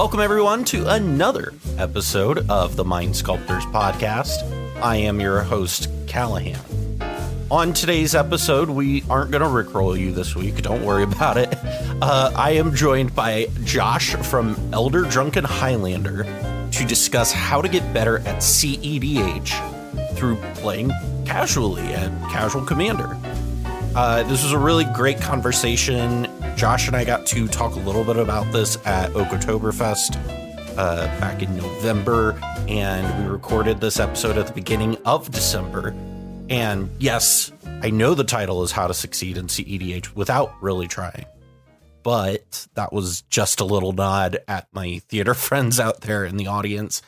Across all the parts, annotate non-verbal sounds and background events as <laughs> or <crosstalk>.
Welcome, everyone, to another episode of the Mind Sculptors podcast. I am your host, Callahan. On today's episode, we aren't going to rickroll you this week. Don't worry about it. Uh, I am joined by Josh from Elder Drunken Highlander to discuss how to get better at CEDH through playing casually at Casual Commander. Uh, this was a really great conversation. Josh and I got to talk a little bit about this at Oktoberfest uh, back in November, and we recorded this episode at the beginning of December. And yes, I know the title is How to Succeed in CEDH without really trying, but that was just a little nod at my theater <laughs> friends out there in the audience.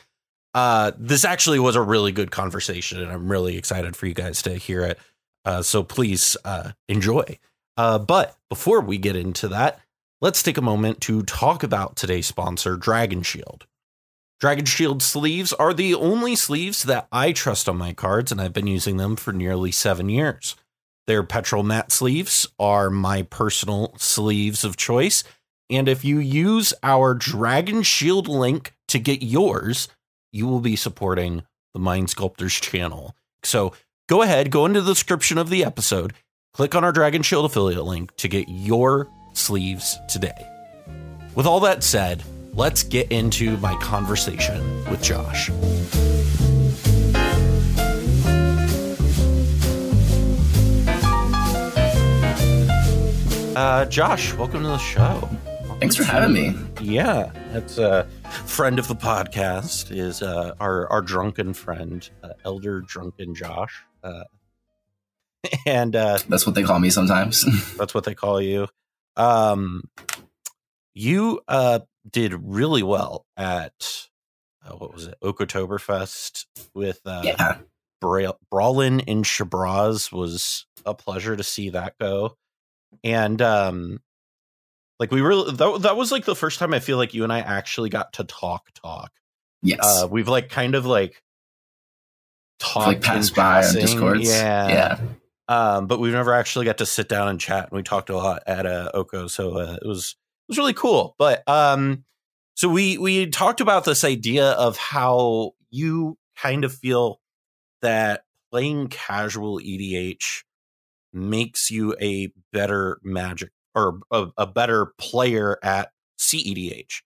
Uh, this actually was a really good conversation, and I'm really excited for you guys to hear it. Uh, so please uh, enjoy. Uh, but before we get into that, let's take a moment to talk about today's sponsor, Dragon Shield. Dragon Shield sleeves are the only sleeves that I trust on my cards, and I've been using them for nearly seven years. Their petrol matte sleeves are my personal sleeves of choice. And if you use our Dragon Shield link to get yours, you will be supporting the Mind Sculptors channel. So go ahead, go into the description of the episode, click on our Dragon Shield affiliate link to get your sleeves today. With all that said, let's get into my conversation with Josh. Uh, Josh, welcome to the show. Thanks for having me. Yeah, that's a friend of the podcast is uh, our our drunken friend, uh, Elder Drunken Josh, uh, <laughs> and uh, That's what they call me sometimes. <laughs> that's what they call you. Um, you uh, did really well at uh, what was it, Oktoberfest with uh, yeah. Bra- Brallin in Shabraz was a pleasure to see that go. And um like we really that, that was like the first time I feel like you and I actually got to talk talk. Yes. Uh we've like kind of like talked like passed by on passing. Discords. Yeah. Yeah. Um but we've never actually got to sit down and chat and we talked a lot at uh Oko so uh, it was was really cool. But um so we we talked about this idea of how you kind of feel that playing casual EDH makes you a better magic or a, a better player at CEDH.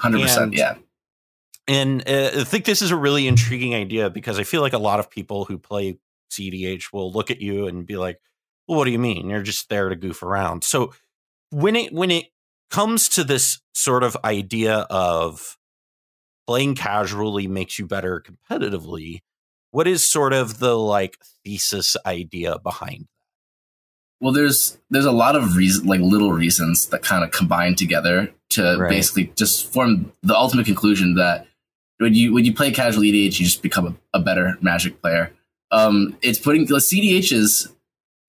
100%. And- yeah. And uh, I think this is a really intriguing idea because I feel like a lot of people who play CDH will look at you and be like, "Well, what do you mean? You're just there to goof around." So when it when it comes to this sort of idea of playing casually makes you better competitively, what is sort of the like thesis idea behind? That? Well, there's there's a lot of reason, like little reasons that kind of combine together to Right. basically just form the ultimate conclusion that when you when you play casual EDH, you just become a, a better Magic player. Um, it's putting the CDH is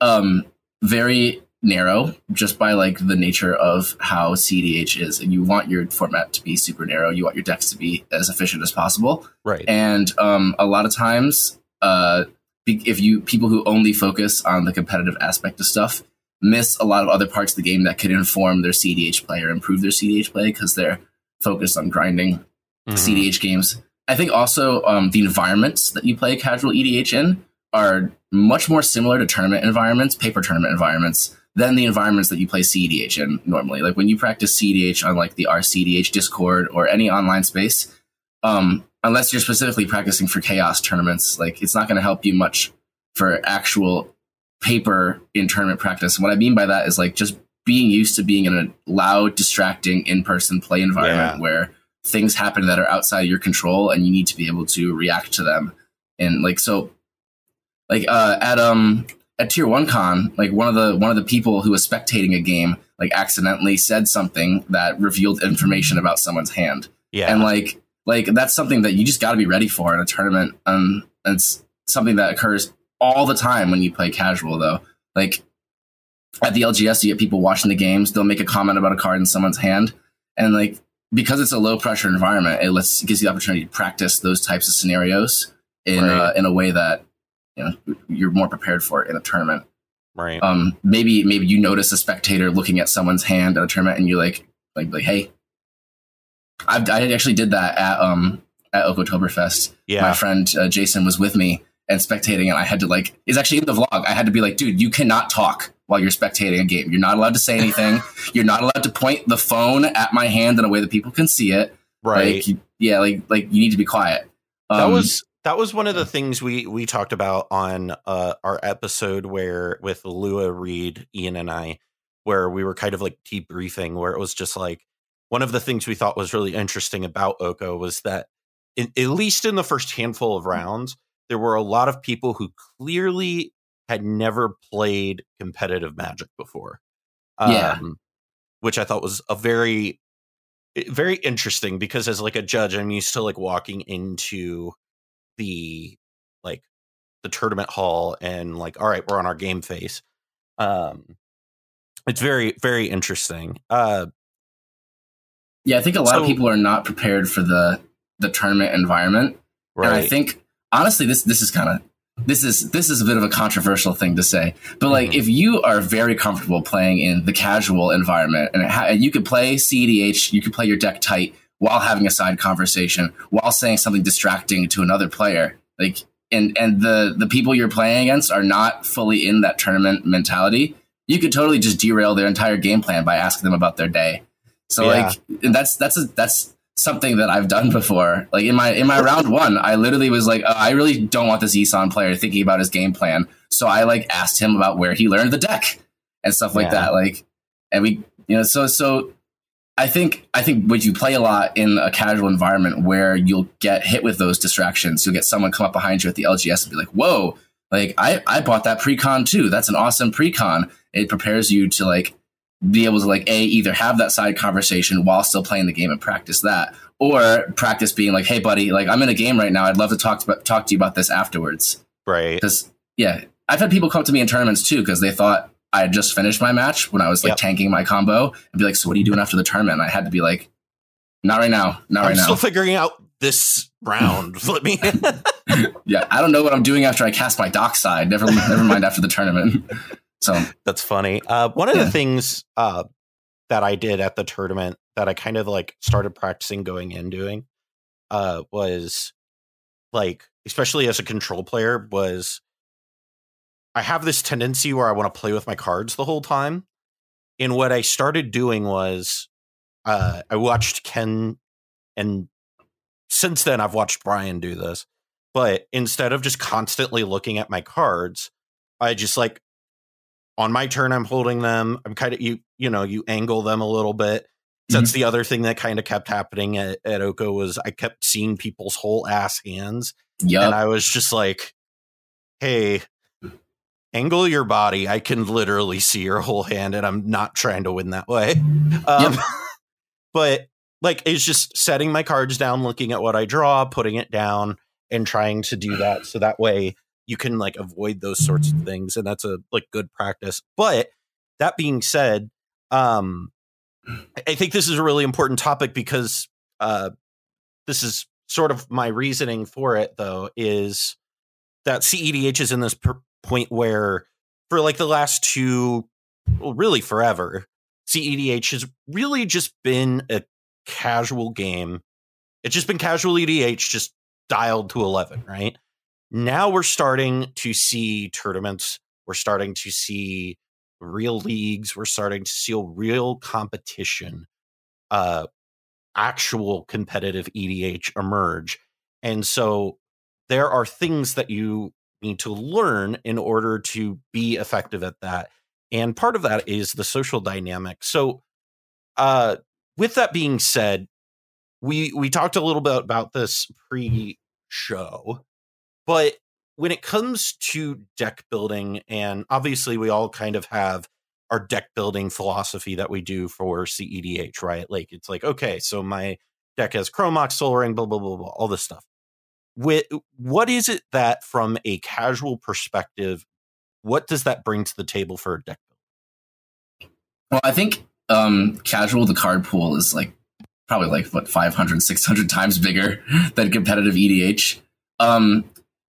um, very narrow just by like the nature of how CDH is, and you want your format to be super narrow. You want your decks to be as efficient as possible Right. and um, a lot of times uh, if you people who only focus on the competitive aspect of stuff miss a lot of other parts of the game that could inform their cdh play or improve their cdh play because they're focused on grinding Mhm. cdh games i think also um, the environments that you play casual edh in are much more similar to tournament environments paper tournament environments than the environments that you play cdh in normally like when you practice cdh on like the rcdh discord or any online space um, unless you're specifically practicing for chaos tournaments, like it's not going to help you much for actual paper in tournament practice. What I mean by that is like just being used to being in a loud, distracting in-person play environment Yeah. where things happen that are outside your control and you need to be able to react to them. And like so like uh at um at tier one con, like one of the one of the people who was spectating a game like accidentally said something that revealed information about someone's hand. Yeah. And like like that's something that you just got to be ready for in a tournament. Um, it's something that occurs all the time when you play casual, though. Like at the LGS, you get people watching the games. They'll make a comment about a card in someone's hand, and like because it's a low pressure environment, it lets gives you the opportunity to practice those types of scenarios in Right. uh, in a way that you know you're more prepared for it in a tournament. right. Um, maybe maybe you notice a spectator looking at someone's hand at a tournament, and you're like like like hey, I've, I actually did that at um at Oktoberfest. yeah. My friend uh, Jason was with me and spectating, and I had to like it's actually in the vlog. I had to be like, dude, you cannot talk while you're spectating a game. You're not allowed to say anything. <laughs> you're not allowed to point the phone at my hand in a way that people can see it. right. Like, you- yeah, like like you need to be quiet. that Um, was that was one of the things we we talked about on uh our episode where with Lua Reed, Ian and I, where we were kind of like debriefing, where it was just like one of the things we thought was really interesting about Oko was that in, at least in the first handful of rounds, there were a lot of people who clearly had never played competitive magic before. Yeah. Um, which I thought was a very very interesting because as like a judge i'm used to like walking into the like the tournament hall and like all right we're on our game face um it's very very interesting uh yeah. I think a lot So- of people are not prepared for the the tournament environment. right And I think honestly, this this is kind of this is this is a bit of a controversial thing to say, but like Mhm. if you are very comfortable playing in the casual environment and, ha- and you could play CEDH, you could play your deck tight while having a side conversation, while saying something distracting to another player, like and and the the people you're playing against are not fully in that tournament mentality. You could totally just derail their entire game plan by asking them about their day. So Yeah. like and that's that's a, that's something that I've done before. Like in my in my round one, I literally was like, uh, I really don't want this Eson player thinking about his game plan. So I like asked him about where he learned the deck and stuff like Yeah. that. Like, and we, you know, so so I think I think when you play a lot in a casual environment where you'll get hit with those distractions, you'll get someone come up behind you at the LGS and be like, "Whoa!" Like I I bought that precon too. That's an awesome precon. It prepares you to like be able to like a either have that side conversation while still playing the game and practice that, or practice being like, "Hey, buddy, like I'm in a game right now. I'd love to talk to, talk to you about this afterwards." right Because yeah, I've had people come up to me in tournaments too because they thought I had just finished my match when I was like Yep. tanking my combo and be like, "So what are you doing after the tournament?" And I had to be like, "Not right now, not right now. i'm right still figuring out this round <laughs> let me <laughs> yeah, I don't know what I'm doing after I cast my Dockside. Never, never mind after the tournament. <laughs> So That's funny. Uh, one of Yeah. the things uh, that I did at the tournament that I kind of like started practicing going in doing uh, was like, especially as a control player, was I have this tendency where I want to play with my cards the whole time. And what I started doing was uh, I watched Ken, and since then I've watched Brian do this. But instead of just constantly looking at my cards, I just like on my turn i'm holding them i'm kind of you you know you angle them a little bit that's the other thing that kind of kept happening at, at oko was i kept seeing people's whole ass hands and i was just like hey angle your body i can literally see your whole hand and i'm not trying to win that way. Um, <laughs> but like it's just setting my cards down looking at what i draw putting it down and trying to do that so that way you can like avoid those sorts of things and that's a like good practice. But that being said um I- i think this is a really important topic because uh this is sort of my reasoning for it though is that cedh is in this per- point where for like the last two well really forever cedh has really just been a casual game. It's just been casual edh just dialed to 11 right? Now we're starting to see tournaments. We're starting to see real leagues. We're starting to see a real competition uh actual competitive edh emerge. And so there are things that you need to learn in order to be effective at that and part of that is the social dynamic so uh with that being said we we talked a little bit about this pre-show, but when it comes to deck building, and obviously we all kind of have our deck building philosophy that we do for CEDH, right? Like it's like, okay, so my deck has Chrome Mox, Sol Ring, blah, blah, blah, blah, all this stuff. With, what is it that from a casual perspective, what does that bring to the table for a deck? Well, I think um, casual, the card pool is like probably like what 500 600 times bigger <laughs> than competitive edh um,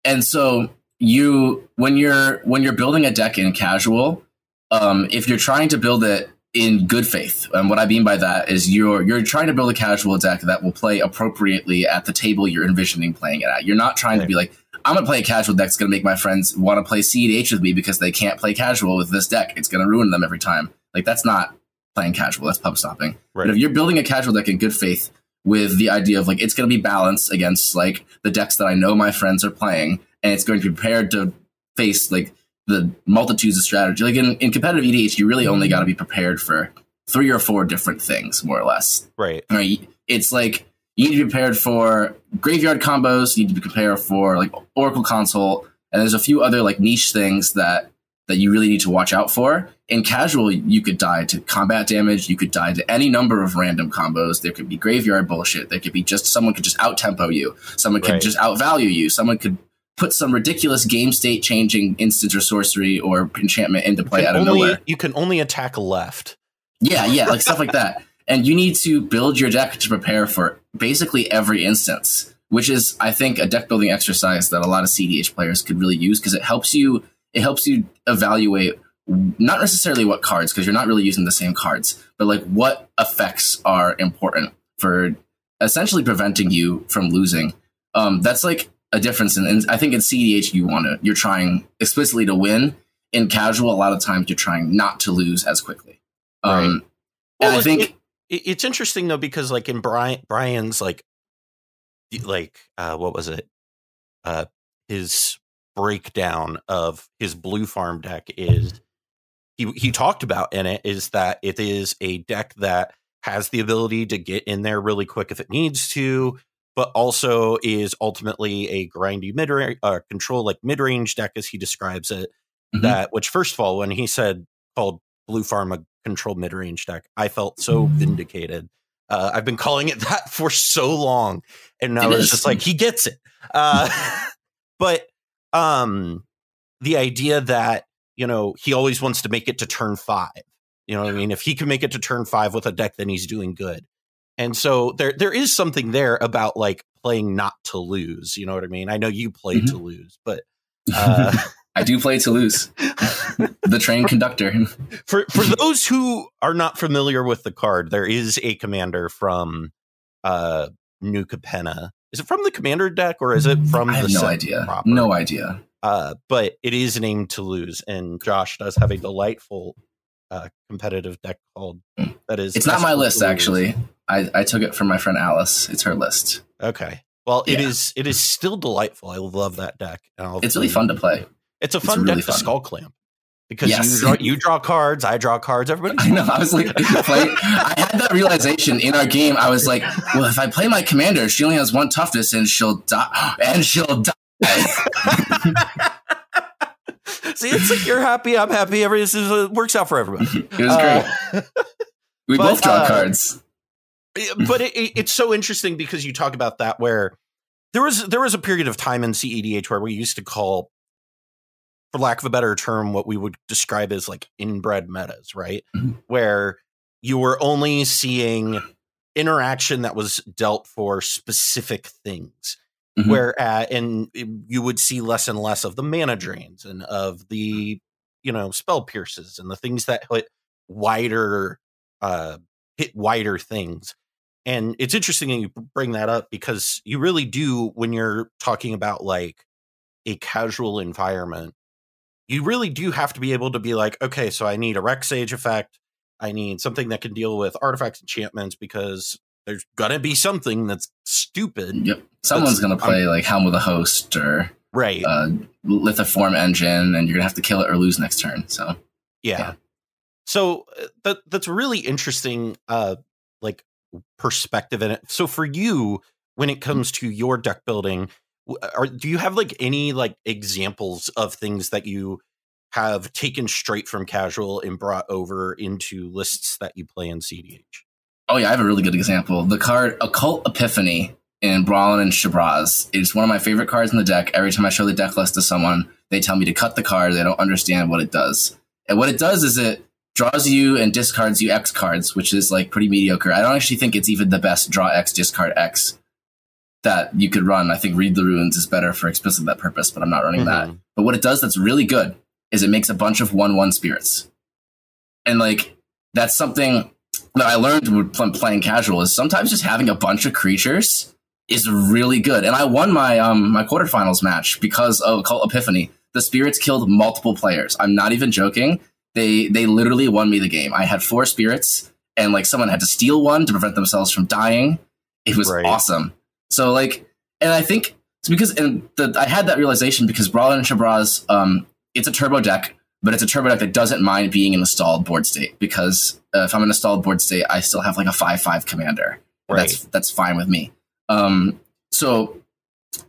and so you when you're when you're building a deck in casual um, if you're trying to build it in good faith and what i mean by that is you're you're trying to build a casual deck that will play appropriately at the table you're envisioning playing it at you're not trying right. to be like i'm going to play a casual deck that's going to make my friends want to play cedh with me because they can't play casual with this deck it's going to ruin them every time like that's not playing casual. That's pub stomping. Right. But if you're building a casual deck in good faith with the idea of like it's going to be balanced against like the decks that I know my friends are playing, and it's going to be prepared to face like the multitudes of strategy. Like in, in competitive EDH, you really only got to be prepared for three or four different things, more or less. Right. Right. It's like you need to be prepared for graveyard combos. You need to be prepared for like Oracle Consult, and there's a few other like niche things that that you really need to watch out for. In casual, you could die to combat damage. You could die to any number of random combos. There could be graveyard bullshit. There could be just someone could just out tempo you. Someone could right. just outvalue you. Someone could put some ridiculous game state changing instant or sorcery or enchantment into play out of only, nowhere. You can only attack left. Yeah, yeah, like stuff like that. And you need to build your deck to prepare for basically every instance, which is, I think, a deck building exercise that a lot of CDH players could really use because it helps you it helps you evaluate not necessarily what cards because you're not really using the same cards, but like what effects are important for essentially preventing you from losing. Um, that's like a difference. And in, I think in CDH you want to you're trying explicitly to win. In casual, a lot of times you're trying not to lose as quickly. Um, right. well, I think it, it's interesting though because like in Brian Brian's like like uh, what was it uh, his breakdown of his blue farm deck is he he talked about in it is that it is a deck that has the ability to get in there really quick if it needs to, but also is ultimately a grindy mid uh, control like mid range deck as he describes it. Mm-hmm. That which first of all, when he said called blue farm a control mid range deck, I felt so vindicated. Uh, I've been calling it <laughs> that for so long, and now it's just like he gets it. Uh, <laughs> but um the idea that you know he always wants to make it to turn five you know what i mean if he can make it to turn five with a deck then he's doing good and so there there is something there about like playing not to lose you know what i mean i know you play mm-hmm. to lose but <laughs> uh I do play to lose. the train <laughs> conductor. for for those who are not familiar with the card, there is a commander from uh New Capenna is it from the commander deck or is it from I have the no idea. Proper? No idea. Uh, but it is named Toluz, and Josh does have a delightful uh, competitive deck called hmm. that is. It's not my list actually. I, I took it from my friend Alice. It's her list. Okay. Well, yeah. it is it is still delightful. I love that deck. it's really fun to play. It's a fun it's really deck fun. to Skullclamp because yes. you, draw, you draw cards, I draw cards. Everybody, I know. I was like, <laughs> play, I had that realization in our game. I was like, <laughs> well, if I play my commander, she only has one toughness, and she'll die, and she'll die. <laughs> See, it's like you're happy, I'm happy. Everything it works out for everybody. <laughs> It was uh, great. we but, both draw uh, cards. But it, it, it's so interesting because you talk about that where there was there was a period of time in CEDH where we used to call for lack of a better term, what we would describe as like inbred metas, right? Mm-hmm. Where you were only seeing interaction that was dealt for specific things. Mm-hmm. Where uh, and you would see less and less of the mana drains and of the you know spell pierces and the things that hit wider uh hit wider things. And it's interesting that you bring that up because you really do when you're talking about like a casual environment you really do have to be able to be like, okay, so I need a Rec Sage effect. I need something that can deal with artifacts, enchantments, because there's gonna be something that's stupid. Yep, someone's gonna play I'm, like Helm of the Host or right uh, Lithoform Engine, and you're gonna have to kill it or lose next turn. So yeah, yeah. so uh, that that's really interesting. Uh, like perspective in it. So for you, when it comes to your deck building, are, do you have like any like examples of things that you have taken straight from casual and brought over into lists that you play in CDH? Oh yeah, I have a really good example. The card Occult Epiphany in Brallin and Shabraz is one of my favorite cards in the deck. Every time I show the deck list to someone, they tell me to cut the card. They don't understand what it does. And what it does is it draws you and discards you X cards, which is like pretty mediocre. I don't actually think it's even the best draw X, discard X that you could run. I think Read the Ruins is better for explicit that purpose, but I'm not running mm-hmm. that. But what it does that's really good is it makes a bunch of one one spirits. And like that's something that I learned when playing casual is sometimes just having a bunch of creatures is really good. And I won my um my quarterfinals match because of Cult Epiphany. The spirits killed multiple players. I'm not even joking. They they literally won me the game. I had four spirits and like someone had to steal one to prevent themselves from dying. It was right. awesome. So like and I think it's because and the, I had that realization because Brallin and Shabraz um it's a turbo deck, but it's a turbo deck that doesn't mind being in a stalled board state because uh, if I'm in a stalled board state, I still have like a five five commander. Right. That's that's fine with me. Um, so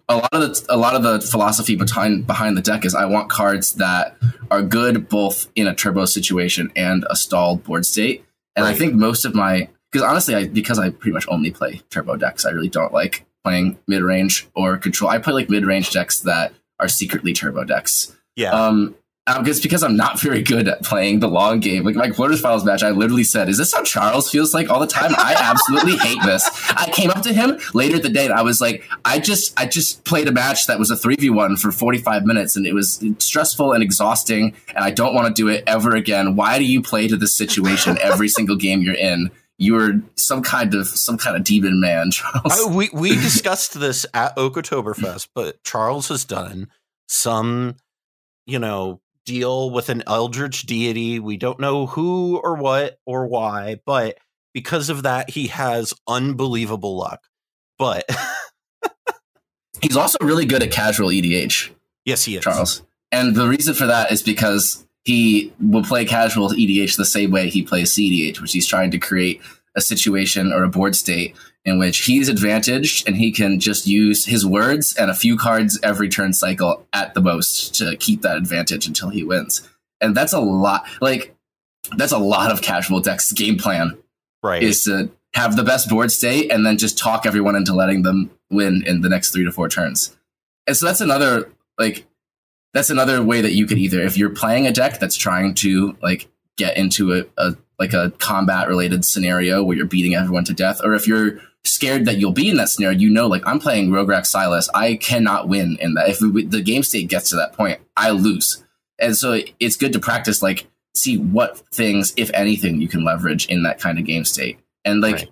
a lot of the a lot of the philosophy behind behind the deck is I want cards that are good both in a turbo situation and a stalled board state. And right. I think most of my because honestly, I because I pretty much only play turbo decks. I really don't like playing mid range or control. I play like mid range decks that are secretly turbo decks. Yeah. Um, Um, because because I'm not very good at playing the long game. Like my quarterfinals match, I literally said, "Is this how Charles feels like all the time?" I absolutely hate this. I came up to him later the day, and I was like, "I just I just played a match that was a three v one for 45 minutes, and it was stressful and exhausting, and I don't want to do it ever again. Why do you play to this situation every <laughs> single game you're in?" you are some kind of some kind of demon man, <laughs> Charles. we we discussed this at Oktoberfest, but Charles has done some, you know, deal with an eldritch deity. We don't know who or what or why, but because of that, he has unbelievable luck. But <laughs> he's also really good at casual EDH. Yes, he is. Charles. And the reason for that is because he will play casual EDH the same way he plays CDH, which he's trying to create a situation or a board state in which he's advantaged and he can just use his words and a few cards every turn cycle at the most to keep that advantage until he wins. And that's a lot like that's a lot of casual decks game plan. Right. Is to have the best board state and then just talk everyone into letting them win in the next 3 to 4 turns. And so that's another like that's another way that you could either if you're playing a deck that's trying to like get into a, a like a combat related scenario where you're beating everyone to death or if you're scared that you'll be in that scenario, you know, like I'm playing Rograkh Silas, I cannot win in that. If the game state gets to that point, I lose. And so it's good to practice, like, see what things, if anything, you can leverage in that kind of game state. And like, right.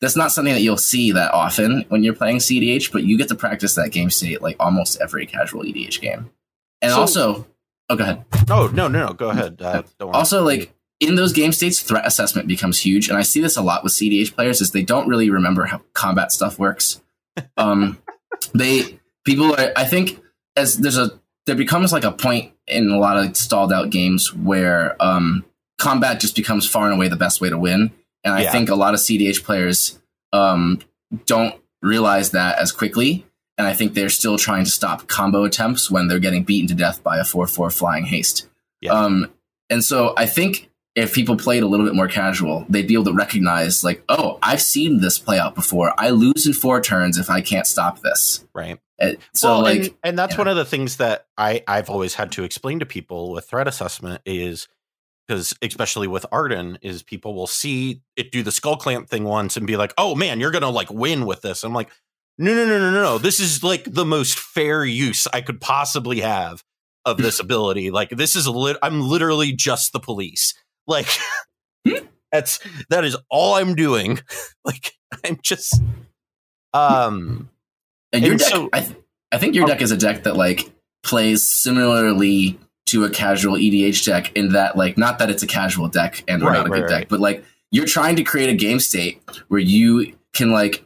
that's not something that you'll see that often when you're playing CDH, but you get to practice that game state like almost every casual EDH game. And so, also, oh, go ahead. Oh, no, no, no, go ahead. Uh, also, like, in those game states, threat assessment becomes huge, and I see this a lot with CDH players is they don't really remember how combat stuff works. <laughs> Um, they people are, I think, as there's a there becomes like a point in a lot of stalled out games where um, combat just becomes far and away the best way to win, and I yeah. think a lot of CDH players um, don't realize that as quickly. And I think they're still trying to stop combo attempts when they're getting beaten to death by a 4 4 flying haste. Yeah. Um, and so I think if people played a little bit more casual, they'd be able to recognize, like, oh, I've seen this play out before. I lose in four turns if I can't stop this. Right. And so, well, like, and, and that's yeah. one of the things that I I've always had to explain to people with threat assessment is because especially with Ardenn is people will see it do the Skullclamp thing once and be like, oh man, you're gonna like win with this. I'm like, no, no, no, no, no, no. This is like the most fair use I could possibly have of this <laughs> ability. Like this is lit. I'm literally just the police like that's that is all I'm doing. <laughs> like I'm just um and your and deck so, I, th- I think your oh, deck is a deck that like plays similarly to a casual EDH deck in that like not that it's a casual deck and right, not a right, good right. deck, but like you're trying to create a game state where you can like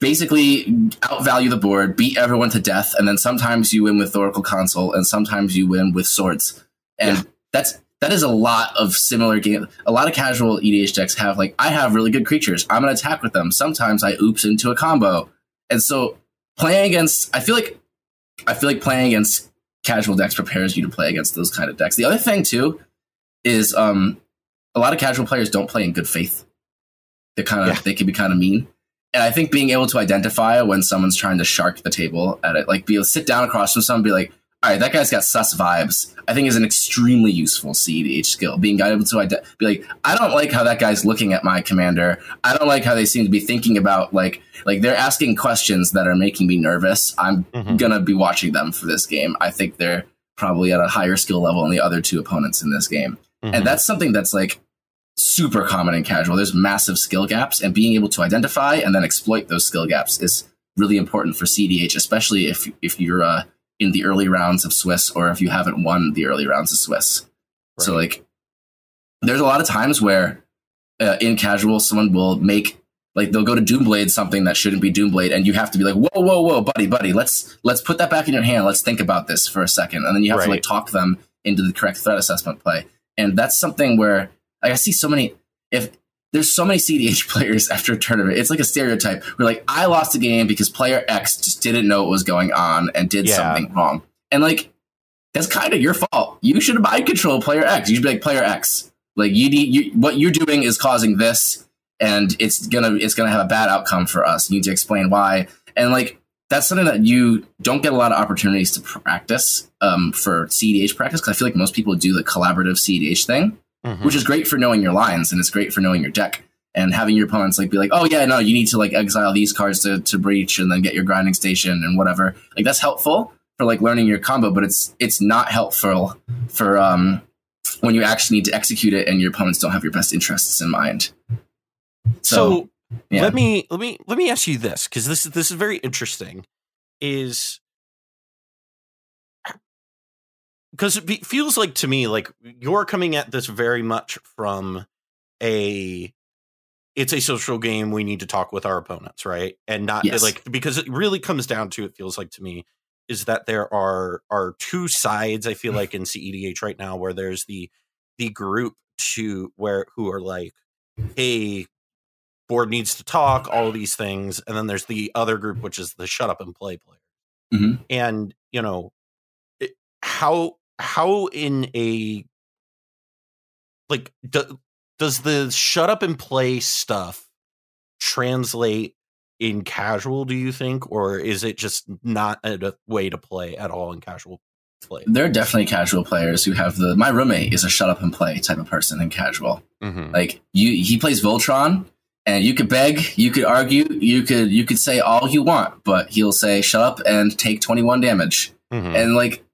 basically outvalue the board, beat everyone to death, and then sometimes you win with Oracle Consult and sometimes you win with swords. And yeah. that's that is a lot of similar game. A lot of casual EDH decks have like I have really good creatures. I'm gonna attack with them. Sometimes I oops into a combo, and so playing against, I feel like I feel like playing against casual decks prepares you to play against those kind of decks. The other thing too is um, a lot of casual players don't play in good faith. They kind of yeah. they can be kind of mean. And I think being able to identify when someone's trying to shark the table at it, like be able to sit down across from someone, be like, all right, that guy's got sus vibes. I think is an extremely useful CEDH skill. Being able to ide- be like, I don't like how that guy's looking at my commander. I don't like how they seem to be thinking about like like they're asking questions that are making me nervous. I'm mm-hmm. gonna be watching them for this game. I think they're probably at a higher skill level than the other two opponents in this game, mm-hmm. and that's something that's like super common in casual. There's massive skill gaps, and being able to identify and then exploit those skill gaps is really important for CDH, especially if if you're uh, in the early rounds of Swiss or if you haven't won the early rounds of Swiss. Right. So like there's a lot of times where uh, in casual someone will make like they'll go to Doomblade something that shouldn't be Doomblade and you have to be like whoa whoa whoa buddy buddy let's let's put that back in your hand let's think about this for a second and then you have right. to like talk them into the correct threat assessment play and that's something where like, I see so many if there's so many CDH <laughs> players after a tournament. It's like a stereotype. We're like, I lost a game because player X just didn't know what was going on and did yeah. something wrong. And like, that's kind of your fault. You should have mind control player X. You should be like player X. Like you need you, what you're doing is causing this, and it's gonna it's gonna have a bad outcome for us. You need to explain why. And like that's something that you don't get a lot of opportunities to practice um, for CDH practice because I feel like most people do the collaborative CDH thing mm-hmm. which is great for knowing your lines and it's great for knowing your deck and having your opponents like be like, oh yeah, no, you need to like exile these cards to, to breach and then get your grinding station and whatever. Like that's helpful for like learning your combo, but it's it's not helpful for um when you actually need to execute it and your opponents don't have your best interests in mind. So, so yeah. let me let me let me ask you this because this is this is very interesting. Is because it feels like to me like you're coming at this very much from a it's a social game we need to talk with our opponents right and not yes. like because it really comes down to it feels like to me is that there are are two sides i feel like in cedh right now where there's the the group to where who are like hey board needs to talk all these things and then there's the other group which is the shut up and play player mm-hmm. and you know how how in a like do, does the shut up and play stuff translate in casual do you think or is it just not a way to play at all in casual play there are definitely casual players who have the my roommate is a shut up and play type of person in casual mm-hmm. like you he plays voltron and you could beg you could argue you could you could say all you want but he'll say shut up and take 21 damage mm-hmm. and like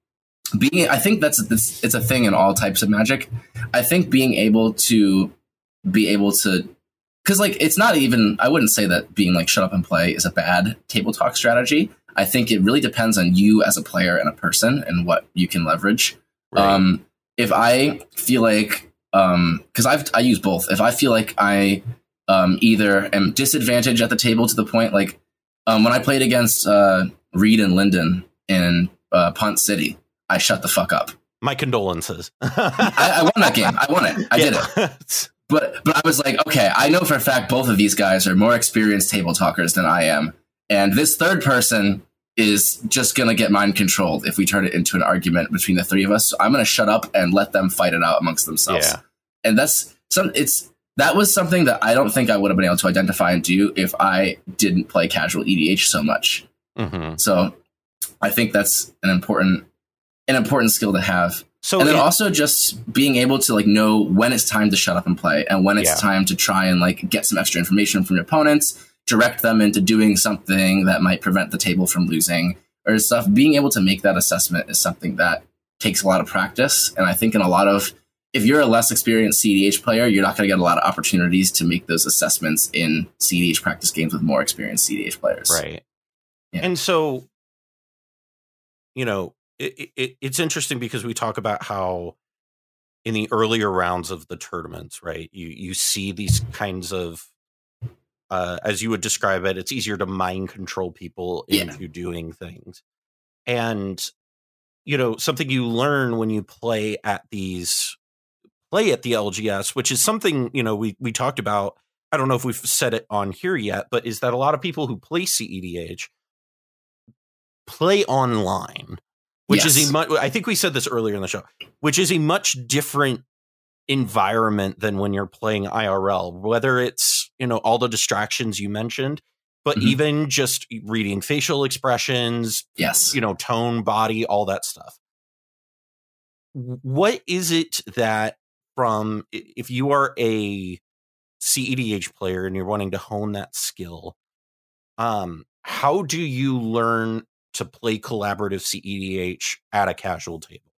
being i think that's it's, it's a thing in all types of magic. I think being able to be able to because like it's not even i wouldn't say that being like shut up and play is a bad table talk strategy. I think it really depends on you as a player and a person and what you can leverage. Right. um if i feel like um because i've i use both. If i feel like i um either am disadvantaged at the table to the point like um when i played against uh reed and linden in uh, punt city I shut the fuck up. My condolences. <laughs> I, I, won that game. I won it. I yeah. did it. <laughs> But but I was like, okay, I know for a fact both of these guys are more experienced table talkers than I am, and this third person is just gonna get mind controlled if we turn it into an argument between the three of us. So I'm gonna shut up and let them fight it out amongst themselves. Yeah. And that's some. It's that was something that I don't think I would have been able to identify and do if I didn't play casual EDH so much. Mm-hmm. So I think that's an important an important skill to have. So and then it, also just being able to like know when it's time to shut up and play and when it's yeah. time to try and like get some extra information from your opponents, direct them into doing something that might prevent the table from losing or stuff. Being able to make that assessment is something that takes a lot of practice. And I think in a lot of if you're a less experienced CDH player, you're not going to get a lot of opportunities to make those assessments in CDH practice games with more experienced CDH players. Right. Yeah. And so, you know, it, it, it's interesting because we talk about how in the earlier rounds of the tournaments, right? You you see these kinds of uh, as you would describe it, it's easier to mind control people yeah. into doing things. And you know, something you learn when you play at these play at the LGS, which is something, you know, we we talked about. I don't know if we've said it on here yet, but is that a lot of people who play CEDH play online, which yes. is a much, I think we said this earlier in the show, which is a much different environment than when you're playing IRL, whether it's, you know, all the distractions you mentioned, but mm-hmm. even just reading facial expressions, yes, you know, tone, body, all that stuff. What is it that from if you are a CEDH player and you're wanting to hone that skill, um, how do you learn to play collaborative CEDH at a casual table?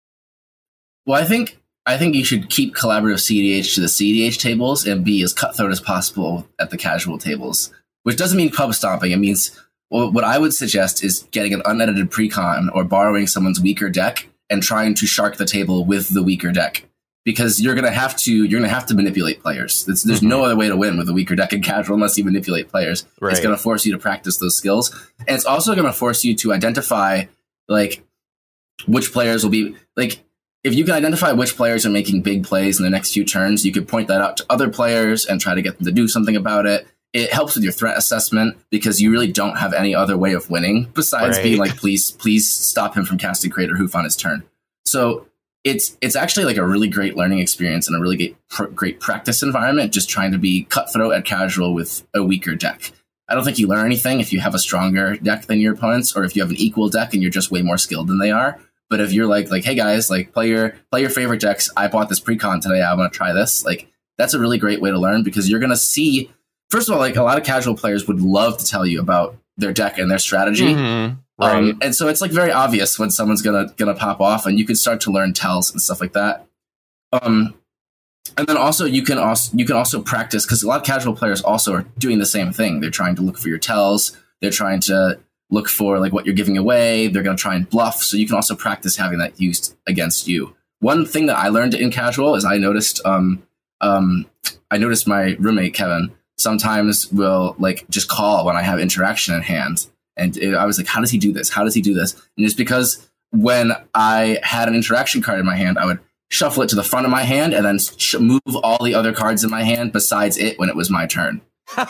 Well, I think I think you should keep collaborative CEDH to the CEDH tables and be as cutthroat as possible at the casual tables. Which doesn't mean pub stomping. It means well, what I would suggest is getting an unedited precon or borrowing someone's weaker deck and trying to shark the table with the weaker deck because you're gonna have to you're gonna have to manipulate players. It's, there's mm-hmm. no other way to win with a weaker deck in casual unless you manipulate players. Right. It's gonna force you to practice those skills, and it's also gonna force you to identify like which players will be like. If you can identify which players are making big plays in the next few turns, you could point that out to other players and try to get them to do something about it. It helps with your threat assessment because you really don't have any other way of winning besides right. being like, please, please stop him from casting Craterhoof on his turn. So it's it's actually like a really great learning experience and a really great, pr- great practice environment. Just trying to be cutthroat and casual with a weaker deck. I don't think you learn anything if you have a stronger deck than your opponents, or if you have an equal deck and you're just way more skilled than they are. But if you're like like, hey guys, like play your play your favorite decks. I bought this precon today. I want to try this. Like that's a really great way to learn because you're gonna see. First of all, like a lot of casual players would love to tell you about their deck and their strategy. Mm-hmm. Um, right. Um, and so it's like very obvious when someone's gonna gonna pop off, and you can start to learn tells and stuff like that. Um, and then also you can also you can also practice because a lot of casual players also are doing the same thing. They're trying to look for your tells. They're trying to look for like what you're giving away. They're to try and bluff. So you can also practice having that used against you. One thing that I learned in casual is I noticed um, um, I noticed my roommate Kevin sometimes will like just call when I have interaction in hand and it, I was like, how does he do this? How does he do this? And it's because when I had an interaction card in my hand, I would shuffle it to the front of my hand and then sh- move all the other cards in my hand besides it when it was my turn. <laughs> and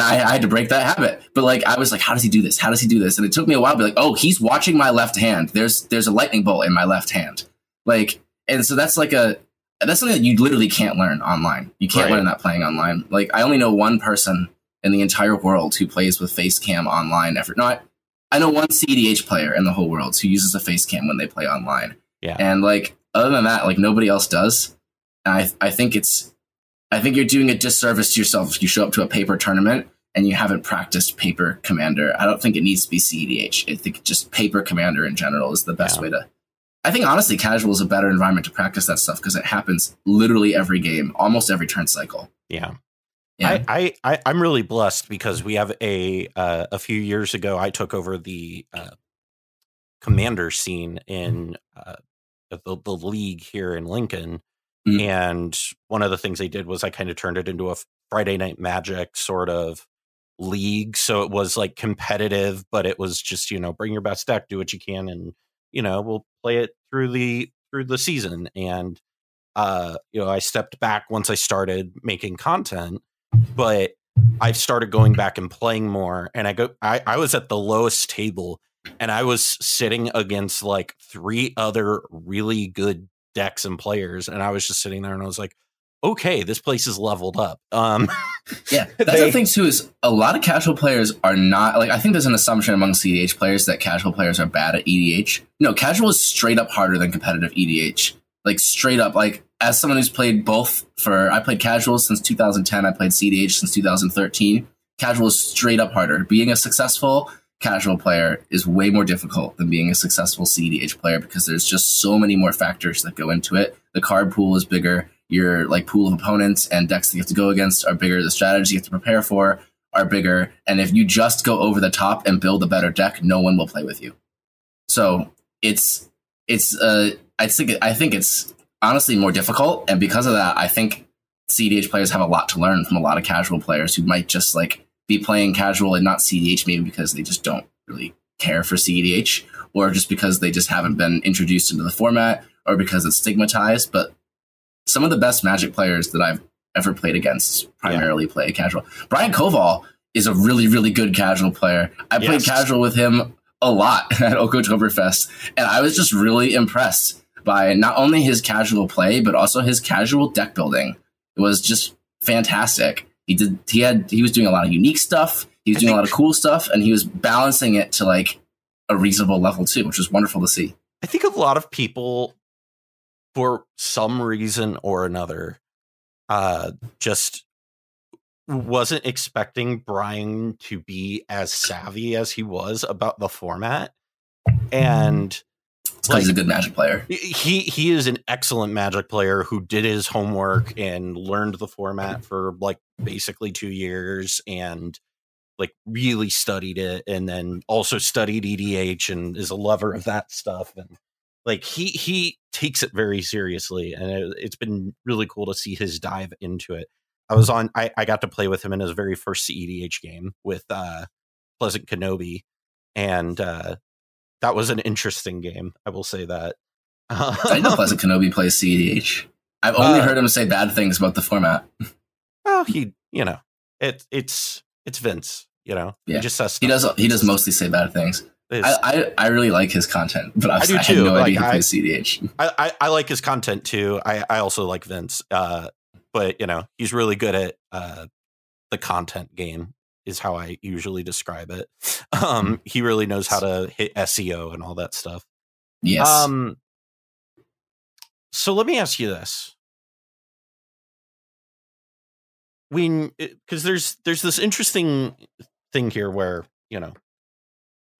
I, I, had to break that habit. But like, I was like, how does he do this? How does he do this? And it took me a while to be like, oh, he's watching my left hand. There's there's a lightning bolt in my left hand. Like, and so that's like a that's something that you literally can't learn online. You can't right. learn that playing online. Like, I only know one person in the entire world who plays with Facecam online. Ever not, I know one CEDH player in the whole world who uses a Facecam when they play online. Yeah, and like other than that, like nobody else does. And I I think it's I think you're doing a disservice to yourself if you show up to a paper tournament and you haven't practiced paper commander. I don't think it needs to be CEDH. I think just paper commander in general is the best yeah. way to. I think honestly, casual is a better environment to practice that stuff because it happens literally every game, almost every turn cycle. Yeah. Yeah. I, I, I am really blessed because we have a uh, a few years ago I took over the uh, commander scene in uh, the, the league here in Lincoln, mm-hmm. and one of the things they did was I kind of turned it into a Friday Night Magic sort of league, so it was like competitive, but it was just you know bring your best deck, do what you can, and you know we'll play it through the through the season and uh you know i stepped back once i started making content but I've started going back and playing more. And I go, I, I was at the lowest table and I was sitting against like three other really good decks and players. And I was just sitting there and I was like, okay, this place is leveled up. Um, <laughs> yeah, that's they, the thing too is a lot of casual players are not like I think there's an assumption among CEDH players that casual players are bad at EDH. No, casual is straight up harder than competitive EDH. Like straight up, like as someone who's played both for I played casual since 2010, I played CDH since 2013. Casual is straight up harder. Being a successful casual player is way more difficult than being a successful CDH player because there's just so many more factors that go into it. The card pool is bigger. Your like pool of opponents and decks that you have to go against are bigger. The strategies you have to prepare for are bigger. And if you just go over the top and build a better deck, no one will play with you. So it's it's uh I think I think it's honestly more difficult. And because of that, I think CDH players have a lot to learn from a lot of casual players who might just like be playing casual and not CDH maybe because they just don't really care for CDH or just because they just haven't been introduced into the format or because it's stigmatized. But some of the best Magic players that I've ever played against primarily yeah. play casual. Brian Koval is a really, really good casual player. I yes. played casual with him a lot <laughs> at Oktoberfest, and I was just really impressed by not only his casual play, but also his casual deck building. It was just fantastic. He did he had he was doing a lot of unique stuff. He was doing a lot of cool stuff, and he was balancing it to like a reasonable level too, which was wonderful to see. I think a lot of people, for some reason or another, uh, just wasn't expecting Brian to be as savvy as he was about the format. And like, he's a good magic player. He he is an excellent magic player who did his homework and learned the format for like basically two years and like really studied it and then also studied EDH and is a lover of that stuff and like he he takes it very seriously and it, it's been really cool to see his dive into it. I was on I, I got to play with him in his very first EDH game with uh Pleasant Kenobi and uh that was an interesting game. I will say that. I know <laughs> Pleasant Kenobi plays CEDH. I've only uh, heard him say bad things about the format. Well, he, you know, it, it's it's Vince. You know, yeah. he just says he does. He does mostly say bad things. I, I, I really like his content, but I, I do I too. no like, idea he plays CEDH. I, I, I like his content too. I I also like Vince. Uh, but you know, he's really good at uh the content game is how I usually describe it. Um, mm-hmm. he really knows how to hit SEO and all that stuff. Yes. Um, so let me ask you this: when because there's there's this interesting thing here where you know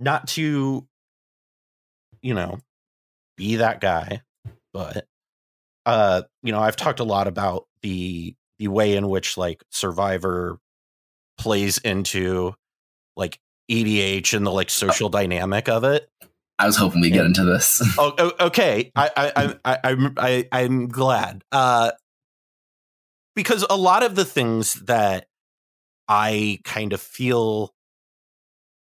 not to you know be that guy, but uh, you know I've talked a lot about the the way in which like Survivor plays into like EDH and the like social dynamic of it. I was hoping we get into this. <laughs> oh, okay. I, I, I, I, I, I'm glad. Uh, because a lot of the things that I kind of feel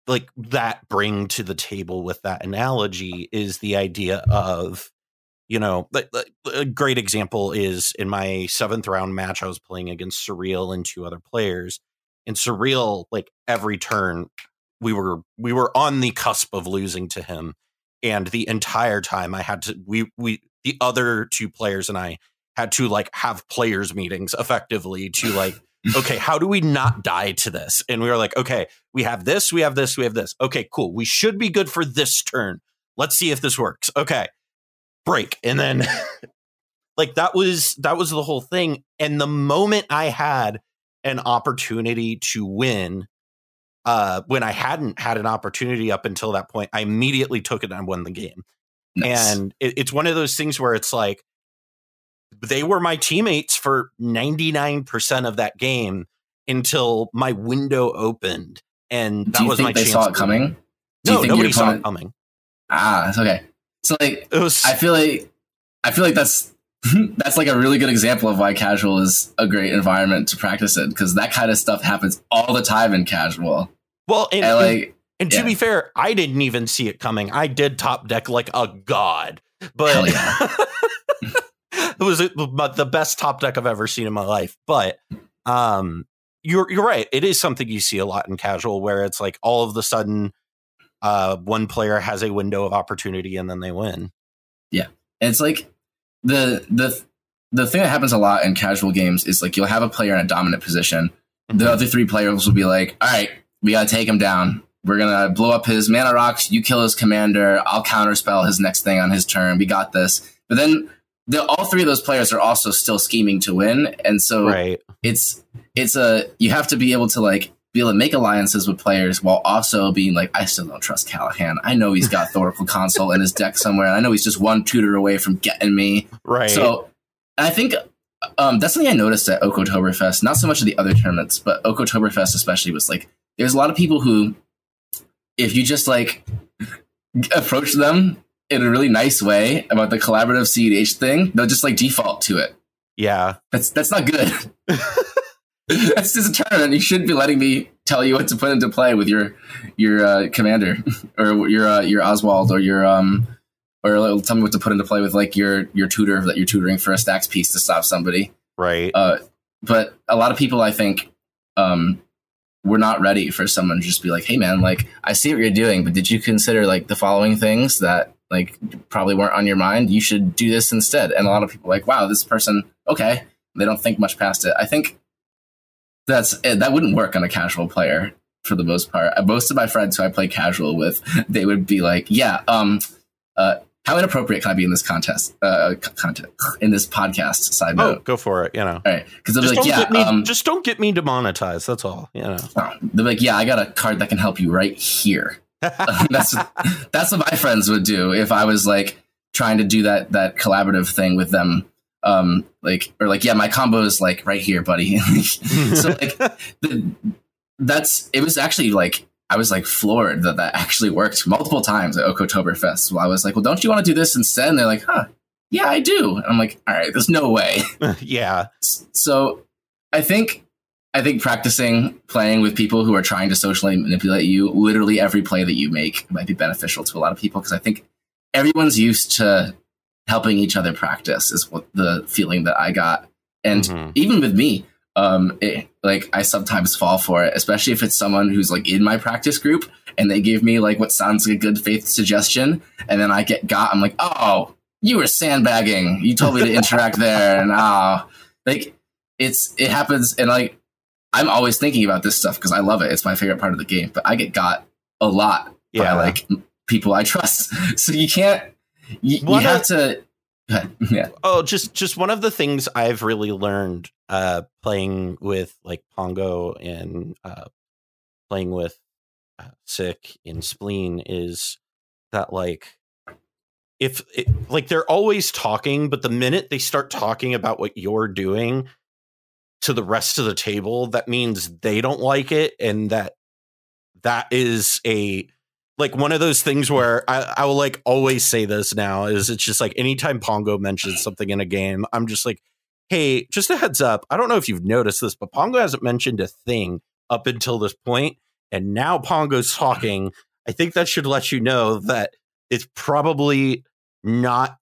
like that bring to the table with that analogy is the idea of, you know, a great example is in my seventh round match, I was playing against Surreal and two other players in surreal like every turn we were we were on the cusp of losing to him and the entire time i had to we we the other two players and i had to like have players meetings effectively to like okay how do we not die to this? And we were like okay we have this we have this we have this. Okay cool. We should be good for this turn. Let's see if this works. Okay break. And then <laughs> like that was that was the whole thing. And the moment i had an opportunity to win uh, when I hadn't had an opportunity up until that point, I immediately took it and won the game. Nice. And it, it's one of those things where it's like they were my teammates for 99% of that game until my window opened. And that Do you was think my they chance. saw it coming? Do no, nobody saw it coming. Ah, that's okay. So like, it was, I feel like I feel like that's <laughs> that's like a really good example of why casual is a great environment to practice it because that kind of stuff happens all the time in casual. Well, and, and like, and, to yeah. be fair, I didn't even see it coming. I did top deck like a god, but <laughs> yeah. it was the best top deck I've ever seen in my life. But um, you're you're right. It is something you see a lot in casual where it's like all of the sudden, uh, one player has a window of opportunity and then they win. Yeah, it's like the the the thing that happens a lot in casual games is like you'll have a player in a dominant position. Mm-hmm. The other three players will be like, "All right, we gotta take him down. We're gonna blow up his mana rocks. You kill his commander. I'll counterspell his next thing on his turn. We got this." But then the, all three of those players are also still scheming to win, and so right. it's it's a you have to be able to like be able to make alliances with players while also being like, I still don't trust Callahan. I know he's got Thoracle Consult in his deck somewhere. I know he's just one tutor away from getting me. Right. So I think um, that's something I noticed at Oktoberfest. Not so much of the other tournaments, but Oktoberfest especially was like, there's a lot of people who, if you just like <laughs> approach them in a really nice way about the collaborative CEDH thing, they'll just like default to it. Yeah. That's that's not good. <laughs> <laughs> That's just a tournament. You shouldn't be letting me tell you what to put into play with your your uh, commander <laughs> or your uh, your Oswald or your um or tell me what to put into play with like your your tutor that you're tutoring for a stacks piece to stop somebody. Right. Uh, but a lot of people, I think, um, we're not ready for someone to just be like, "Hey, man, like I see what you're doing, but did you consider like the following things that like probably weren't on your mind? You should do this instead." And a lot of people are like, "Wow, this person, okay." They don't think much past it. I think that's eh, that wouldn't work on a casual player for the most part. Most of my friends who I play casual with, <laughs> they would be like, "Yeah, um, uh, how inappropriate can I be in this contest? Uh, content in this podcast side note. oh, go for it. You know, All right, because be like, don't yeah, get me. um, just don't get me demonetized. That's all. You know. oh, they'll like, yeah, I got a card that can help you right here. <laughs> <laughs> that's that's what my friends would do if I was like trying to do that that collaborative thing with them. Um, like or like, yeah, my combo is like right here, buddy. <laughs> so like, <laughs> the, that's it was actually like I was like floored that that actually worked multiple times at Oktoberfest. Well, I was like, well, don't you want to do this instead? And they're like, huh, yeah, I do. And I'm like, all right, there's no way. <laughs> yeah. So I think I think practicing playing with people who are trying to socially manipulate you, literally every play that you make might be beneficial to a lot of people because I think everyone's used to helping each other practice is what the feeling that I got. And Mhm. even with me, um, it, like I sometimes fall for it, especially if it's someone who's like in my practice group and they give me like what sounds like a good faith suggestion, and then I get got. I'm like, oh, you were sandbagging. You told me to interact there, and <laughs> ah, like it's it happens, and like I'm always thinking about this stuff because I love it. It's my favorite part of the game. But I get got a lot by Yeah. like people I trust, <laughs> so you can't. You, you have of- to. <laughs> Yeah. Oh, just just one of the things I've really learned uh playing with like Pongo and uh playing with uh, Sick in Spleen is that like if it, like they're always talking, but the minute they start talking about what you're doing to the rest of the table, that means they don't like it and that that is a like one of those things where I, I will like always say this now is it's just like anytime Pongo mentions something in a game, I'm just like, hey, just a heads up. I don't know if you've noticed this, but Pongo hasn't mentioned a thing up until this point, and now Pongo's talking. I think that should let you know that it's probably not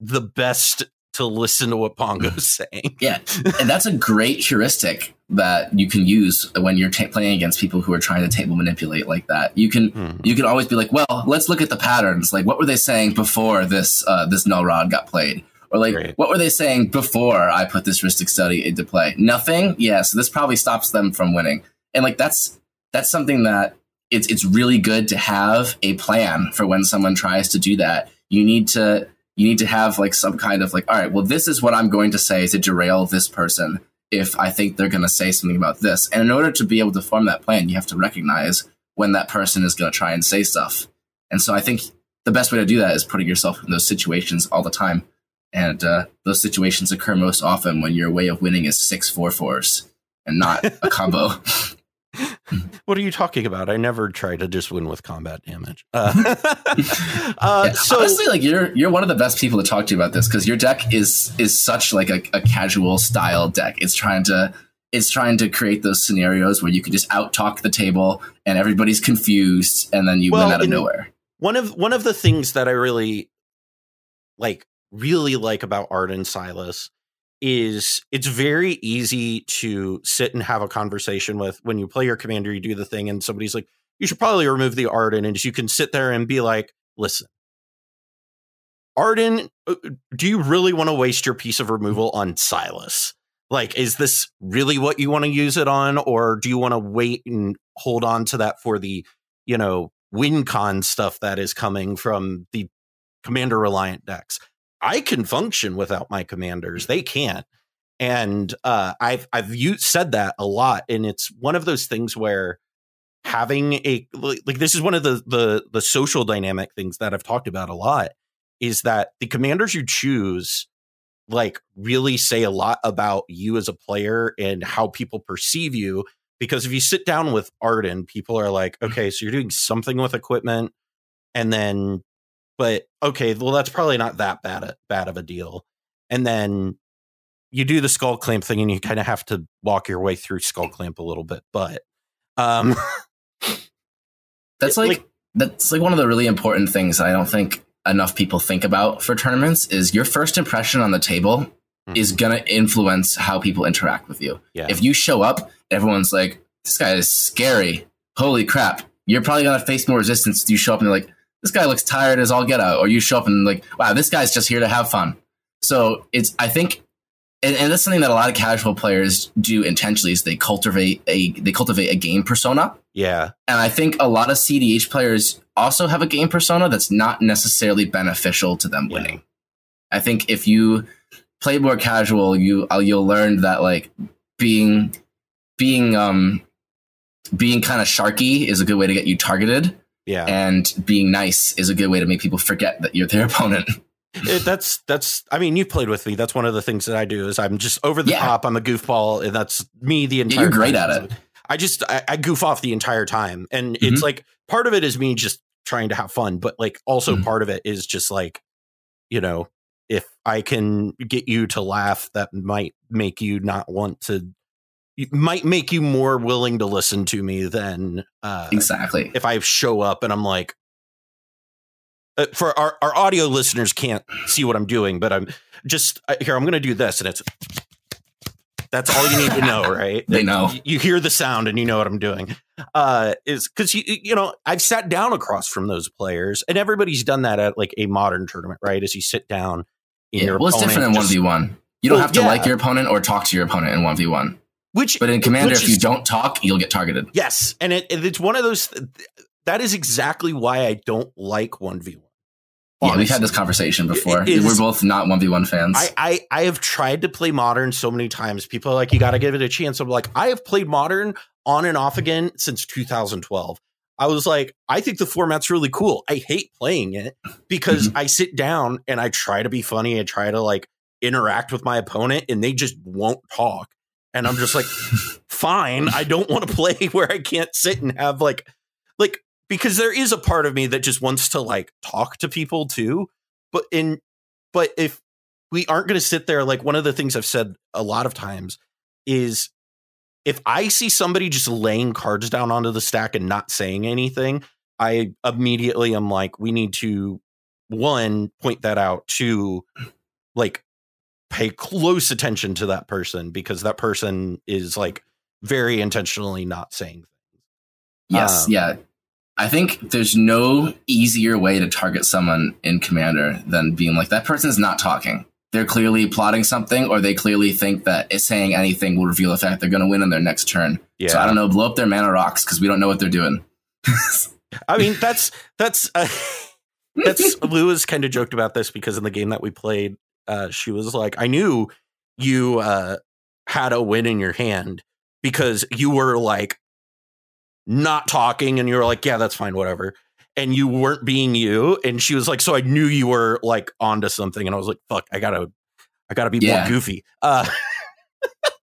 the best to listen to what Pongo's <laughs> saying. Yeah, and that's a great heuristic that you can use when you're ta- playing against people who are trying to table manipulate like that. You can Mhm. you can always be like, well, let's look at the patterns. Like, what were they saying before this uh, this null rod got played? Or like, Right. what were they saying before I put this Rhystic Study into play? Nothing. Yeah, so this probably stops them from winning. And like that's that's something that it's it's really good to have a plan for when someone tries to do that. You need to you need to have like some kind of like, all right, well, this is what I'm going to say to derail this person if I think they're going to say something about this. And in order to be able to form that plan, you have to recognize when that person is going to try and say stuff. And so I think the best way to do that is putting yourself in those situations all the time. And uh, those situations occur most often when your way of winning is six four fours and not a combo. <laughs> <laughs> What are you talking about? I never try to just win with combat damage. Uh, <laughs> <laughs> uh, Yeah, so honestly, like you're you're one of the best people to talk to about this because your deck is is such like a, a casual style deck. It's trying to it's trying to create those scenarios where you can just out talk the table and everybody's confused and then you Well, win out of nowhere. one of one of the things that I really like really like about Ardenn Silas is it's very easy to sit and have a conversation with when you play your commander, you do the thing, and somebody's like, you should probably remove the Ardenn, and you can sit there and be like, listen. Ardenn, uh, do you really want to waste your piece of removal on Silas? Like, is this really what you want to use it on, or do you want to wait and hold on to that for the, you know, WinCon stuff that is coming from the commander reliant decks. I can function without my commanders. They can't. And uh, I've I've used, said that a lot, and it's one of those things where having a like, like this is one of the the the social dynamic things that I've talked about a lot is that the commanders you choose like really say a lot about you as a player and how people perceive you because if you sit down with Ardenn, people are like, okay, so you're doing something with equipment, and then, but okay, well, that's probably not that bad a, bad of a deal. And then you do the Skullclamp thing, and you kind of have to walk your way through Skullclamp a little bit. But um, <laughs> That's like, like- that's like one of the really important things I don't think enough people think about for tournaments is your first impression on the table mm-hmm. is going to influence how people interact with you. Yeah. If you show up, everyone's like, this guy is scary. Holy crap. You're probably going to face more resistance you show up and they're like, this guy looks tired as all get out. Or you show up and like, wow, this guy's just here to have fun. So it's, I think, and, and that's something that a lot of casual players do intentionally is they cultivate a, they cultivate a game persona. Yeah. And I think a lot of CDH players also have a game persona that's not necessarily beneficial to them winning. Yeah. I think if you play more casual, you uh, you'll learn that like being being um being kind of sharky is a good way to get you targeted. Yeah. And being nice is a good way to make people forget that you're their <laughs> opponent. It, that's that's I mean you've played with me. That's one of the things that I do is I'm just over the yeah. top. I'm a goofball, and that's me the entire. Yeah, you're great time. at it. I just I, I, goof off the entire time, and mm-hmm. it's like part of it is me just trying to have fun, but like also mm-hmm. part of it is just like you know if I can get you to laugh, that might make you not want to might make you more willing to listen to me than uh, exactly if I show up and I'm like, uh, for our, our audio listeners can't see what I'm doing, but I'm just uh, here. I'm going to do this, and it's that's all you need to know, <laughs> right? they know you, hear the sound and you know what I'm doing. Uh, is because you you know I've sat down across from those players, and everybody's done that at like a modern tournament, right? As you sit down, yeah, well, it's different in one v one. You don't well, have to yeah. like your opponent or talk to your opponent in one v one. Which, but in Commander, if you don't talk, you'll get targeted. Yes, and it, it's one of those. That is exactly why I don't like one v one. Yeah, we've had this conversation before. We're both not one v one fans. I, I I have tried to play modern so many times. People are like, you got to give it a chance. I'm like, I have played modern on and off again since 2012. I was like, I think the format's really cool. I hate playing it because mm-hmm. I sit down and I try to be funny. I try to like interact with my opponent and they just won't talk. And I'm just like, fine. I don't want to play <laughs> where I can't sit and have like, like, because there is a part of me that just wants to like talk to people too. But in, but if we aren't going to sit there, like one of the things I've said a lot of times is if I see somebody just laying cards down onto the stack and not saying anything, I immediately am like, we need to one point that out, to like pay close attention to that person because that person is like very intentionally not saying things. Yes, um, yeah. I think there's no easier way to target someone in Commander than being like that person's not talking. They're clearly plotting something, or they clearly think that saying anything will reveal the fact they're going to win on their next turn. Yeah. So I don't know, blow up their mana rocks because we don't know what they're doing. <laughs> I mean, that's that's uh, <laughs> that's Lou kind of joked about this because in the game that we played, uh, she was like, "I knew you uh, had a win in your hand because you were like not talking and you were like, yeah, that's fine, whatever. And you weren't being you. And she was like, so I knew you were like onto something. And I was like, fuck, I gotta, I gotta be yeah. more goofy. Uh,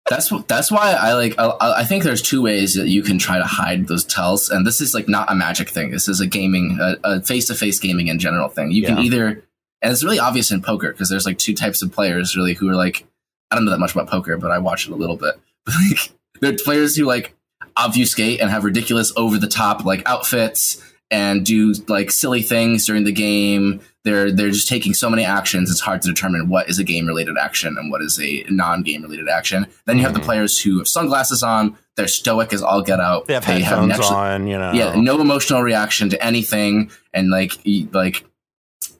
that's that's why I like. I, I, think there's two ways that you can try to hide those tells, and this is like not a magic thing. This is a gaming, a face to face gaming in general thing. You yeah. can either, and it's really obvious in poker because there's like two types of players really who are like, I don't know that much about poker, but I watch it a little bit. <laughs> But like, there are players who like obfuscate and have ridiculous over the top like outfits and do like silly things during the game. They're they're just taking so many actions. It's hard to determine what is a game related action and what is a non game related action. Then you have the mm. players who have sunglasses on. They're stoic as all get out. They have they headphones have on. You know, yeah, no emotional reaction to anything, and like like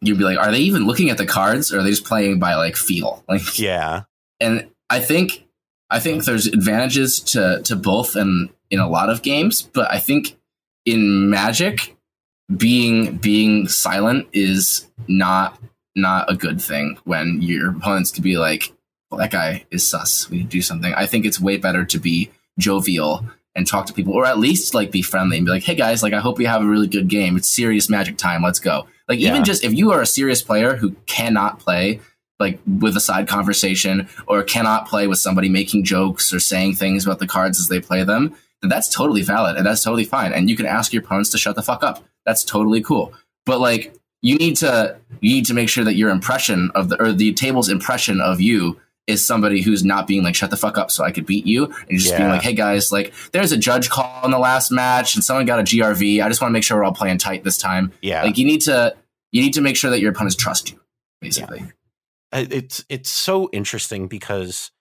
you'd be like, are they even looking at the cards, or are they just playing by like feel? <laughs> Like yeah, and I think I think there's advantages to to both, and in a lot of games, but I think in Magic, being being silent is not not a good thing when your opponents could be like, well, that guy is sus. We need to do something. I think it's way better to be jovial and talk to people, or at least like be friendly and be like, hey guys, like I hope we have a really good game. It's serious Magic time. Let's go. Like yeah. even just if you are a serious player who cannot play like with a side conversation or cannot play with somebody making jokes or saying things about the cards as they play them, then that's totally valid and that's totally fine. And you can ask your opponents to shut the fuck up. That's totally cool. But like you need to you need to make sure that your impression of the or the table's impression of you is somebody who's not being like shut the fuck up so I could beat you and just yeah. being like, hey guys, like there's a judge call in the last match and someone got a GRV. I just want to make sure we're all playing tight this time. Yeah. Like you need to you need to make sure that your opponents trust you, basically. Yeah. It's it's so interesting because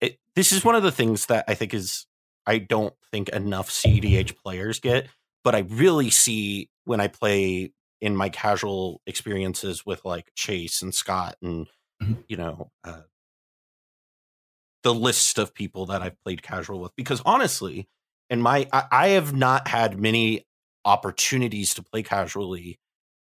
it, this is one of the things that I think is I don't think enough CEDH players get, but I really see when I play in my casual experiences with like Chase and Scott and mm-hmm. you know uh, the list of people that I've played casual with because honestly, in my I, I have not had many opportunities to play casually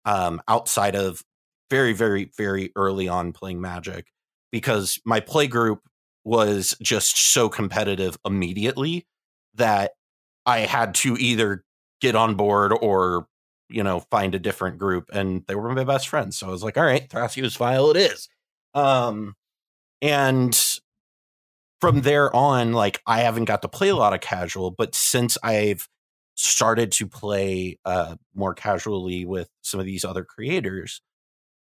um, outside of very very very early on playing Magic because my play group was just so competitive immediately that I had to either get on board or you know find a different group and they were my best friends. So i was like all right thrasios file it is. Um and from there on like i haven't got to play a lot of casual but since i've started to play uh more casually with some of these other creators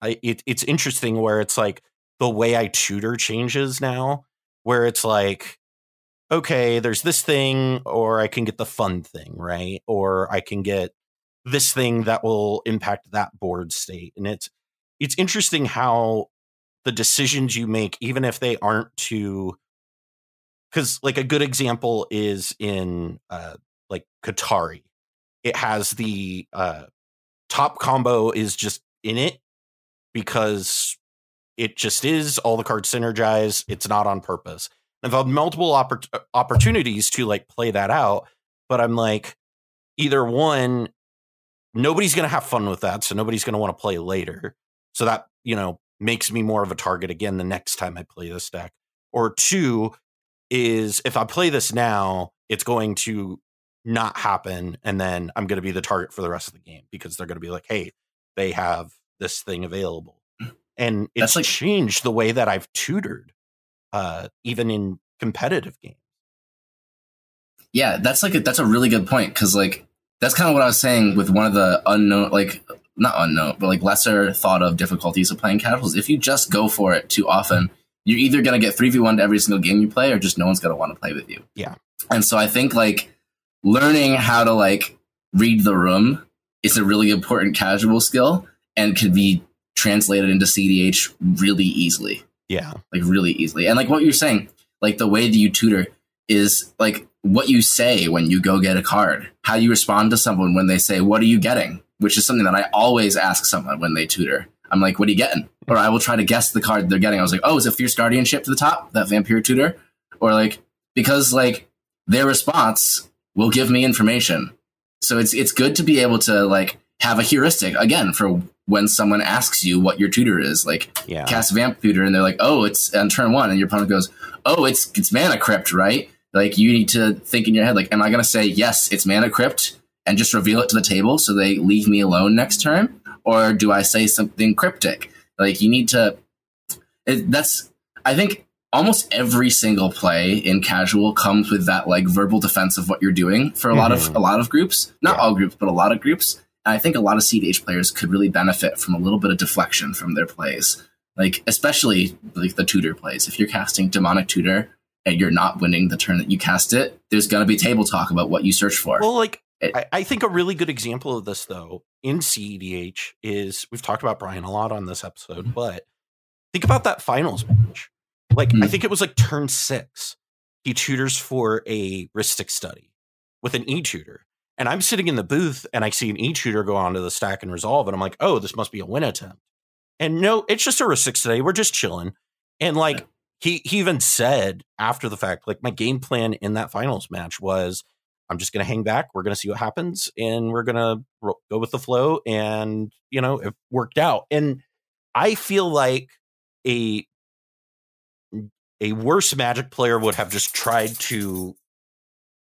I, it, it's interesting where it's like the way i tutor changes now where it's like okay there's this thing or i can get the fun thing right? Or i can get this thing that will impact that board state. And it's it's interesting how the decisions you make even if they aren't too because like a good example is in uh like Qatari. It has the uh top combo is just in it because it just is all the cards synergize. It's not on purpose. I've had multiple oppor- uh, opportunities to like play that out, but I'm like, either one, nobody's going to have fun with that. So nobody's going to want to play later. So that, you know, makes me more of a target again the next time I play this deck. Or two is if I play this now, it's going to not happen. And then I'm going to be the target for the rest of the game because they're going to be like, hey, they have this thing available. And it's like- changed the way that I've tutored, uh, even in competitive games. Yeah, that's like a, that's a really good point because like that's kind of what I was saying with one of the unknown, like not unknown, but like lesser thought of difficulties of playing casuals. If you just go for it too often, you're either going to get 3v1 to every single game you play or just no one's going to want to play with you. Yeah. And so I think like learning how to like read the room is a really important casual skill and could be translated into CDH really easily. Yeah. Like really easily. And like what you're saying, like the way that you tutor is like what you say when you go get a card, how you respond to someone when they say, What are you getting? Which is something that I always ask someone when they tutor. I'm like, What are you getting? Or I will try to guess the card they're getting. I was like, Oh, is it Fierce Guardianship to the top? That Vampire tutor? Or like, because like their response will give me information. So it's it's good to be able to like have a heuristic again for when someone asks you what your tutor is. Like yeah. cast vamp tutor and they're like, oh, it's on turn one, and your opponent goes, oh, it's it's mana crypt, right? Like you need to think in your head, like, am I going to say yes, it's mana crypt, and just reveal it to the table so they leave me alone next turn, or do I say something cryptic? Like you need to. It, that's I think almost every single play in casual comes with that like verbal defense of what you're doing for a mm-hmm. lot of mm-hmm. a lot of groups, not yeah. all groups, but a lot of groups. And I think a lot of CDH players could really benefit from a little bit of deflection from their plays. Like especially like the tutor plays. If you're casting demonic tutor and you're not winning the turn that you cast it, there's going to be table talk about what you search for. Well, like it, I, I, think a really good example of this though in CEDH is we've talked about Brian a lot on this episode, mm-hmm. but think about that finals match. Like mm-hmm. I think it was like turn six. He tutors for a Rhystic Study with an e tutor. And I'm sitting in the booth and I see an e tutor go onto the stack and resolve, and I'm like, oh, this must be a win attempt. And no, it's just a Rhystic Study. We're just chilling. And like he he even said after the fact, like my game plan in that finals match was I'm just going to hang back. We're going to see what happens, and we're going to ro- go with the flow. And you know, it worked out. And I feel like a a worse Magic player would have just tried to.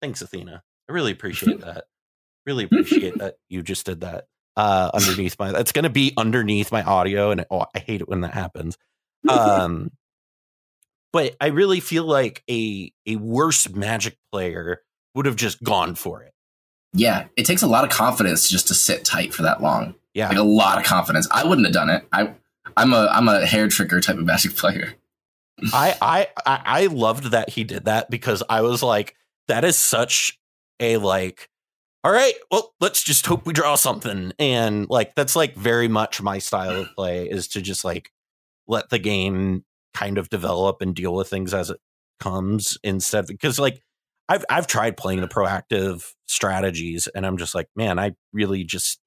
Thanks, Athena. I really appreciate that. Really appreciate that you just did that uh, underneath my. That's going to be underneath my audio, and oh, I hate it when that happens. <laughs> Um, but I really feel like a a worse Magic player would have just gone for it. Yeah, it takes a lot of confidence just to sit tight for that long. Yeah, like a lot of confidence. I wouldn't have done it. I I'm a I'm a hair trigger type of Magic <laughs> player. I I I loved that he did that because I was like, that is such a like all right, well, let's just hope we draw something. And like that's like very much my style of play is to just like let the game kind of develop and deal with things as it comes instead because like I've I've tried playing the proactive strategies and I'm just like, man, I really just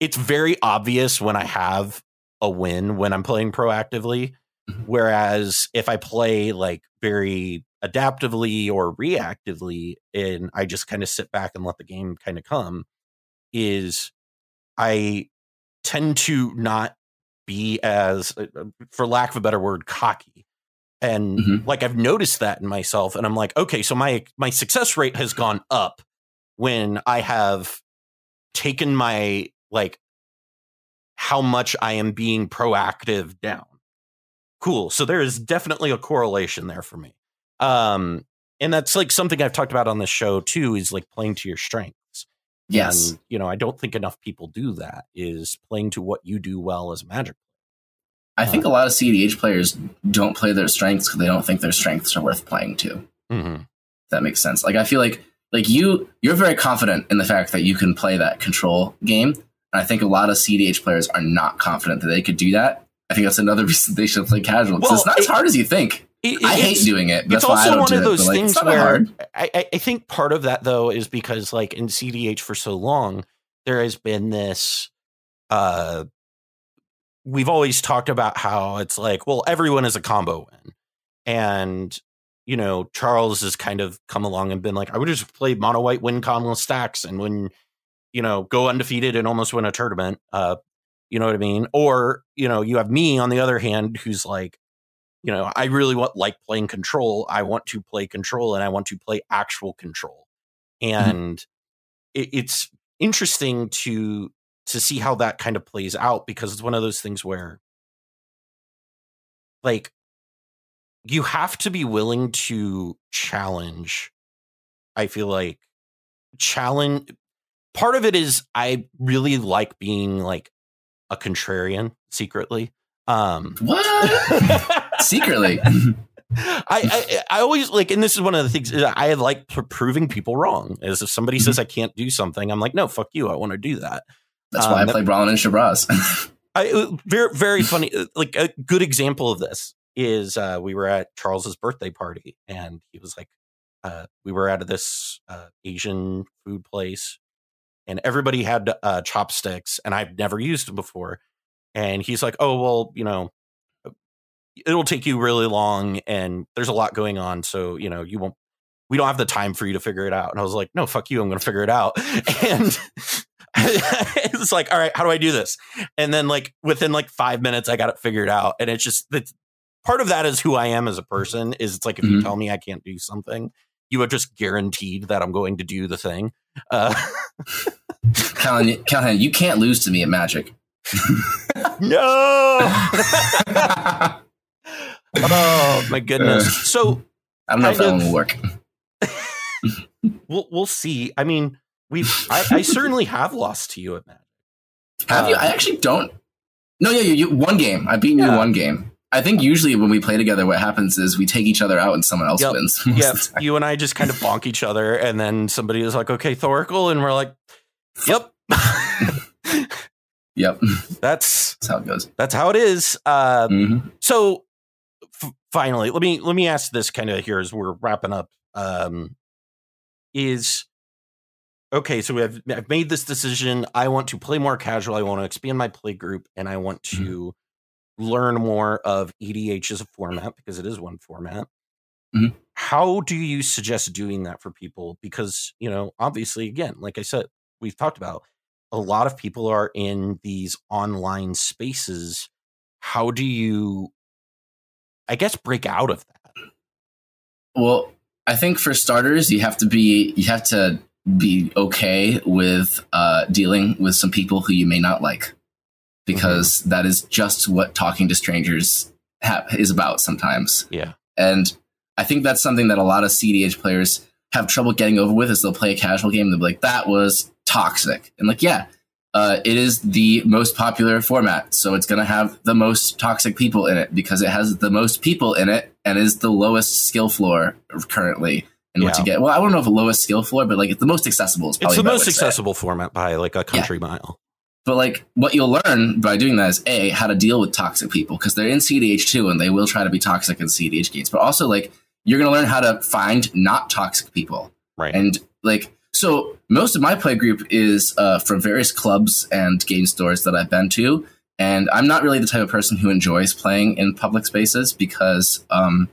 it's very obvious when I have a win when I'm playing proactively. Mm-hmm. Whereas if I play like very adaptively or reactively and I just kind of sit back and let the game kind of come, is I tend to not be as, uh, uh, for lack of a better word, cocky. And mm-hmm. like I've noticed that in myself, and I'm like, okay, so my my success rate has gone up when I have taken my like how much I am being proactive down. Cool. So there is definitely a correlation there for me. Um, and that's like something I've talked about on this show too, is like playing to your strengths. Yes. And, you know, I don't think enough people do that is playing to what you do well as a magic I think a lot of CEDH players don't play their strengths because they don't think their strengths are worth playing to. Mm-hmm. That makes sense. Like I feel like like you you're very confident in the fact that you can play that control game. And I think a lot of CEDH players are not confident that they could do that. I think that's another <laughs> reason they should play casual. Well, it's not it, as hard as you think. It, I hate doing it. That's it's also one of those it, things where I, I think part of that though is because like in CDH for so long there has been this uh we've always talked about how it's like, well, everyone is a combo win. And, you know, Charles has kind of come along and been like, I would just play mono white win combo stacks and win, you know, go undefeated and almost win a tournament. Uh, you know what I mean? Or, you know, you have me on the other hand who's like, you know, I really want like playing control. I want to play control and I want to play actual control. Mm-hmm. And mm-hmm. it, it's interesting to to see how that kind of plays out because it's one of those things where like you have to be willing to challenge i feel like challenge part of it is i really like being like a contrarian secretly um what secretly <laughs> I, I, I always like, and this is one of the things I like proving people wrong. Is if somebody mm-hmm. says I can't do something, I'm like, no, fuck you, I want to do that. That's why um, I play Brallin and Shabraz. <laughs> I, uh, very very funny. Uh, like a good example of this is uh, we were at Charles's birthday party, and he was like, uh, we were at this uh, Asian food place, and everybody had uh, chopsticks, and I've never used them before. And he's like, "Oh well, you know, it'll take you really long, and there's a lot going on, so you know, you won't." We don't have the time for you to figure it out. And I was like, no, fuck you. I'm going to figure it out. <laughs> And <laughs> it's like, all right, how do I do this? And then like within like five minutes, I got it figured out. And it's just that part of that is who I am as a person. Is it's like if mm-hmm. you tell me I can't do something, you are just guaranteed that I'm going to do the thing. Uh, <laughs> Callahan, Callahan, you can't lose to me at Magic. no. <laughs> oh my goodness. So I don't know if that one will work. we'll we'll see. I mean, We've I, I, certainly have lost to you at Magic. Have uh, you? I actually don't. No, yeah, you, you one game. I beat yeah. you one game. I think usually when we play together, what happens is we take each other out and someone else yep. wins. <laughs> Yeah, you and I just kind of bonk each other, and then somebody is like, "Okay, Thoracle," and we're like, "Yep." <laughs> yep. That's, that's how it goes. That's how it is. Uh, mm-hmm. So, f- finally, let me let me ask this kind of here as we're wrapping up. Um, is okay, so we have I've made this decision. I want to play more casual. I want to expand my play group, and I want mm-hmm. to mm-hmm. learn more of EDH as a format because it is one format. Mm-hmm. How do you suggest doing that for people? Because you know, obviously, again, like I said, we've talked about a lot of people are in these online spaces. How do you, I guess, break out of that? Well, I think for starters, you have to be you have to be okay with uh, dealing with some people who you may not like, because mm-hmm. that is just what talking to strangers ha- is about sometimes. Yeah, and I think that's something that a lot of CDH players have trouble getting over with. Is they'll play a casual game, they'll be like, "That was toxic," and like, yeah. Uh, it is the most popular format, so it's going to have the most toxic people in it because it has the most people in it and is the lowest skill floor currently and what to get. Well, I don't know if the lowest skill floor, but like it's the most accessible. Is it's the most accessible say. format by like a country yeah. mile. But like what you'll learn by doing that is a how to deal with toxic people because they're in CDH too, and they will try to be toxic in CDH games. But also like you're going to learn how to find not toxic people, right? And like so, most of my play group is uh, from various clubs and game stores that I've been to. And I'm not really the type of person who enjoys playing in public spaces because um,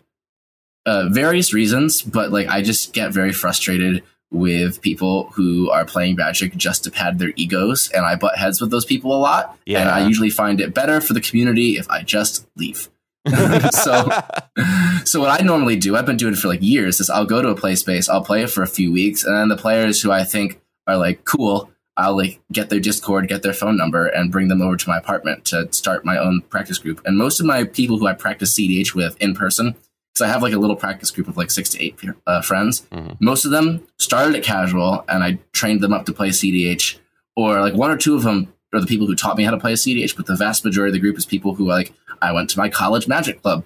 uh, various reasons, but like I just get very frustrated with people who are playing Magic just to pad their egos, and I butt heads with those people a lot. Yeah. And I usually find it better for the community if I just leave. <laughs> so, so what I normally do, I've been doing it for like years, is I'll go to a play space, I'll play it for a few weeks, and then the players who I think are like cool, I'll like get their Discord, get their phone number, and bring them over to my apartment to start my own practice group. And most of my people who I practice CDH with in person, because I have like a little practice group of like six to eight uh, friends, mm-hmm. most of them started at casual, and I trained them up to play CDH. Or like one or two of them are the people who taught me how to play CDH, but the vast majority of the group is people who like I went to my college magic club.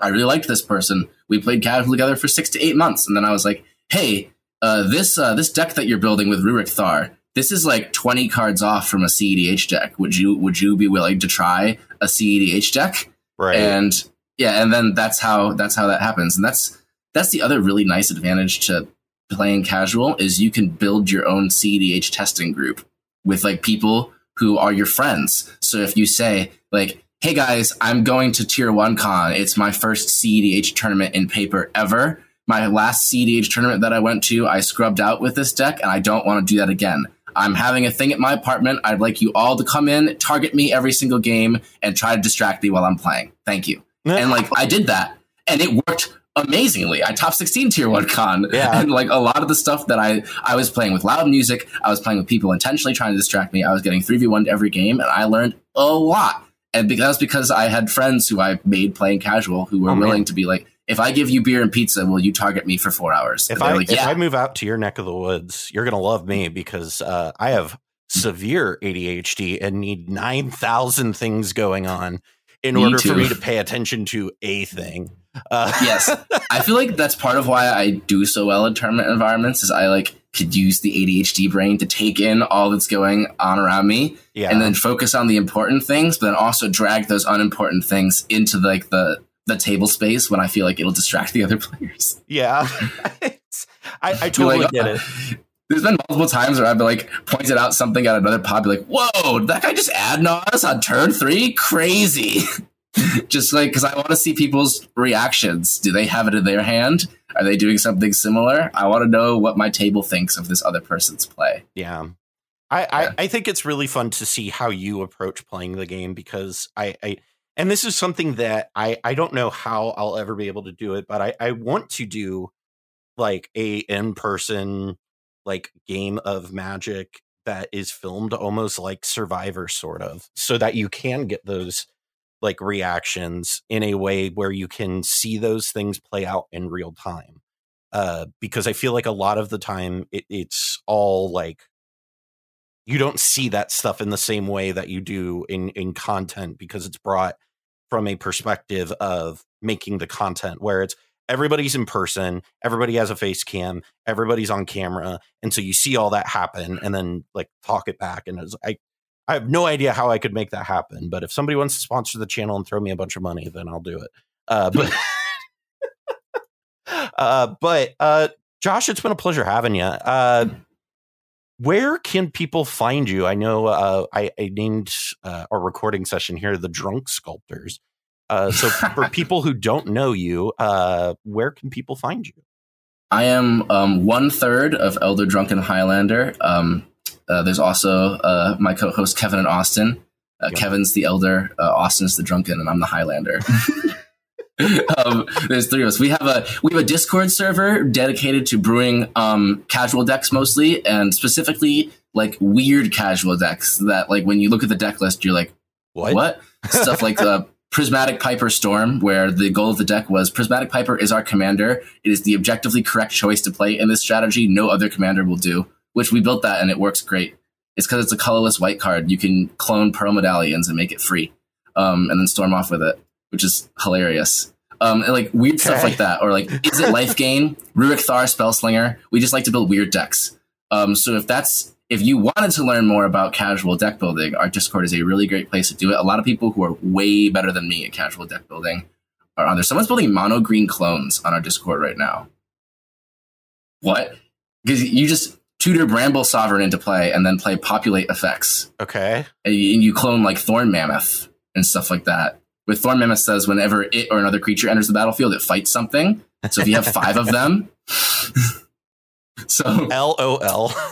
I really liked this person. We played casual together for six to eight months, and then I was like, "Hey, uh, this uh, this deck that you're building with Rurik Thar, this is like 20 cards off from a CEDH deck. Would you would you be willing to try a CEDH deck? Right. And yeah, and then that's how that's how that happens. And that's that's the other really nice advantage to playing casual is you can build your own CEDH testing group with like people who are your friends. So if you say like, "Hey guys, I'm going to Tier 1 Con. It's my first CEDH tournament in paper ever." My last CEDH tournament that I went to, I scrubbed out with this deck, and I don't want to do that again. I'm having a thing at my apartment. I'd like you all to come in, target me every single game, and try to distract me while I'm playing. Thank you. And like I did that, and it worked amazingly. I top 16 tier one con. Yeah. <laughs> And like a lot of the stuff that I I was playing with loud music, I was playing with people intentionally trying to distract me. I was getting 3v1 to every game, and I learned a lot. And because because I had friends who I made playing casual who were oh, willing man. to be like, if I give you beer and pizza, will you target me for four hours? If I like, yeah. if I move out to your neck of the woods, you're gonna love me because uh, I have severe ADHD and need nine thousand things going on in me order too. for me to pay attention to a thing. Uh, yes, <laughs> I feel like that's part of why I do so well in tournament environments. Is I like could use the ADHD brain to take in all that's going on around me, yeah. and then focus on the important things, but then also drag those unimportant things into like the the table space when I feel like it'll distract the other <laughs> players. Yeah, <laughs> I, I totally like, get it. There's been multiple times where I've been like pointed out something at another pod, be like, "Whoa, did that guy just add us on turn three? Crazy!" <laughs> just like because I want to see people's reactions. Do they have it in their hand? Are they doing something similar? I want to know what my table thinks of this other person's play. Yeah. I, yeah. I, I think it's really fun to see how you approach playing the game because I, I and this is something that I I don't know how I'll ever be able to do it, but I I want to do like a in person like game of magic that is filmed almost like Survivor sort of, so that you can get those like reactions in a way where you can see those things play out in real time. Uh, because I feel like a lot of the time it, it's all like you don't see that stuff in the same way that you do in in content because it's brought from a perspective of making the content where it's everybody's in person, everybody has a face cam, everybody's on camera, and so you see all that happen and then like talk it back. And I I have no idea how I could make that happen, but if somebody wants to sponsor the channel and throw me a bunch of money, then I'll do it. Uh, but <laughs> <laughs> uh, but uh, Josh, it's been a pleasure having you. Uh, where can people find you? I know uh, I, I, named uh, our recording session here the Drunk Sculptors. Uh, so, <laughs> for people who don't know you, uh, where can people find you? I am um, one third of Elder Drunken Highlander. Um, uh, there's also uh, my co-host Kevin and Austin. Yep. Kevin's the Elder, Austin's the Drunken, and I'm the Highlander. <laughs> um, there's three of us. We have a we have a Discord server dedicated to brewing um, casual decks mostly, and specifically like weird casual decks that like when you look at the deck list, you're like, what? What stuff like the <laughs> Prismatic Piper Storm, where the goal of the deck was Prismatic Piper is our commander. It is the objectively correct choice to play in this strategy. No other commander will do. Which we built that and it works great. It's because it's a colorless white card. You can clone Pearl Medallions and make it free, um, and then storm off with it which is hilarious. Um, and, like weird stuff like that, or like is it life gain? <laughs> Rurik Thar Spellslinger. We just like to build weird decks. Um, so if that's if you wanted to learn more about casual deck building, our Discord is a really great place to do it. A lot of people who are way better than me at casual deck building are on there. Someone's building mono green clones on our Discord right now. What? Because you just tutor Bramble Sovereign into play and then play populate effects Okay. and you, clone like Thorn Mammoth and stuff like that. With Thorn Mammoth says whenever it or another creature enters the battlefield, it fights something. So if you have five of them, <laughs> so LOL. <laughs>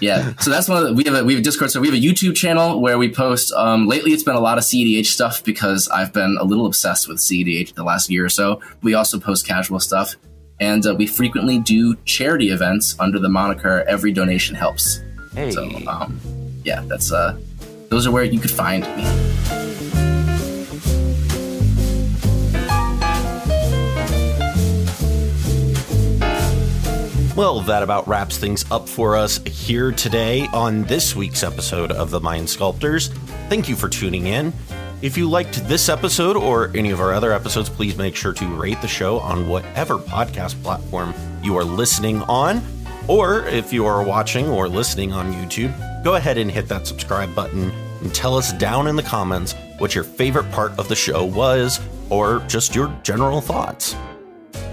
yeah, so that's one of the, we have a we have a Discord. So we have a YouTube channel where we post. Um, lately, it's been a lot of CEDH stuff because I've been a little obsessed with CEDH the last year or so. We also post casual stuff, and uh, we frequently do charity events under the moniker "Every Donation Helps." Hey. So um, yeah, that's uh, those are where you could find me. Well, that about wraps things up for us here today on this week's episode of The Mind Sculptors. Thank you for tuning in. If you liked this episode or any of our other episodes, please make sure to rate the show on whatever podcast platform you are listening on. Or if you are watching or listening on YouTube, go ahead and hit that subscribe button and tell us down in the comments what your favorite part of the show was or just your general thoughts.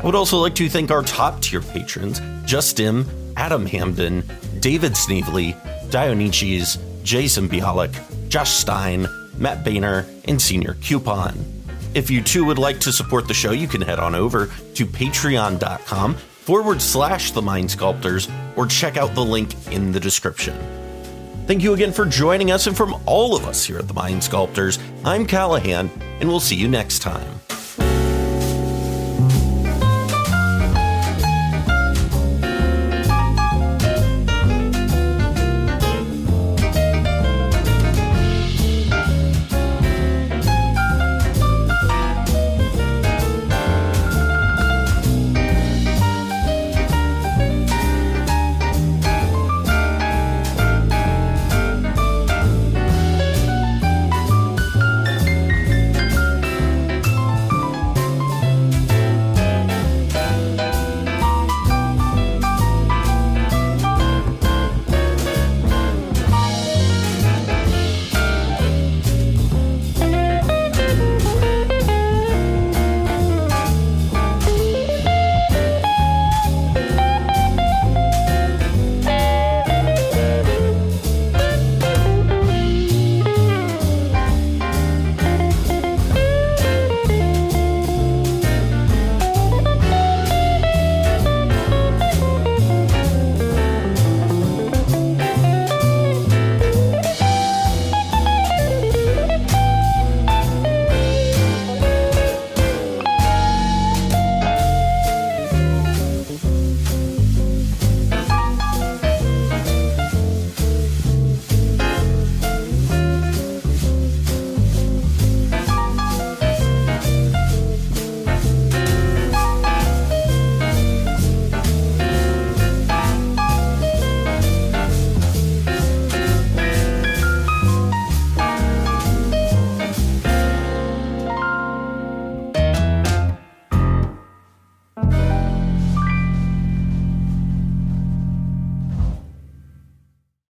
I would also like to thank our top tier patrons Justin, Adam Hamden, David Snevely, Dionysius, Jason Bialik, Josh Stein, Matt Boehner, and Senior Coupon. If you too would like to support the show, you can head on over to patreon.com forward slash the mind sculptors or check out the link in the description. Thank you again for joining us, and from all of us here at the Mind Sculptors, I'm Callahan, and we'll see you next time.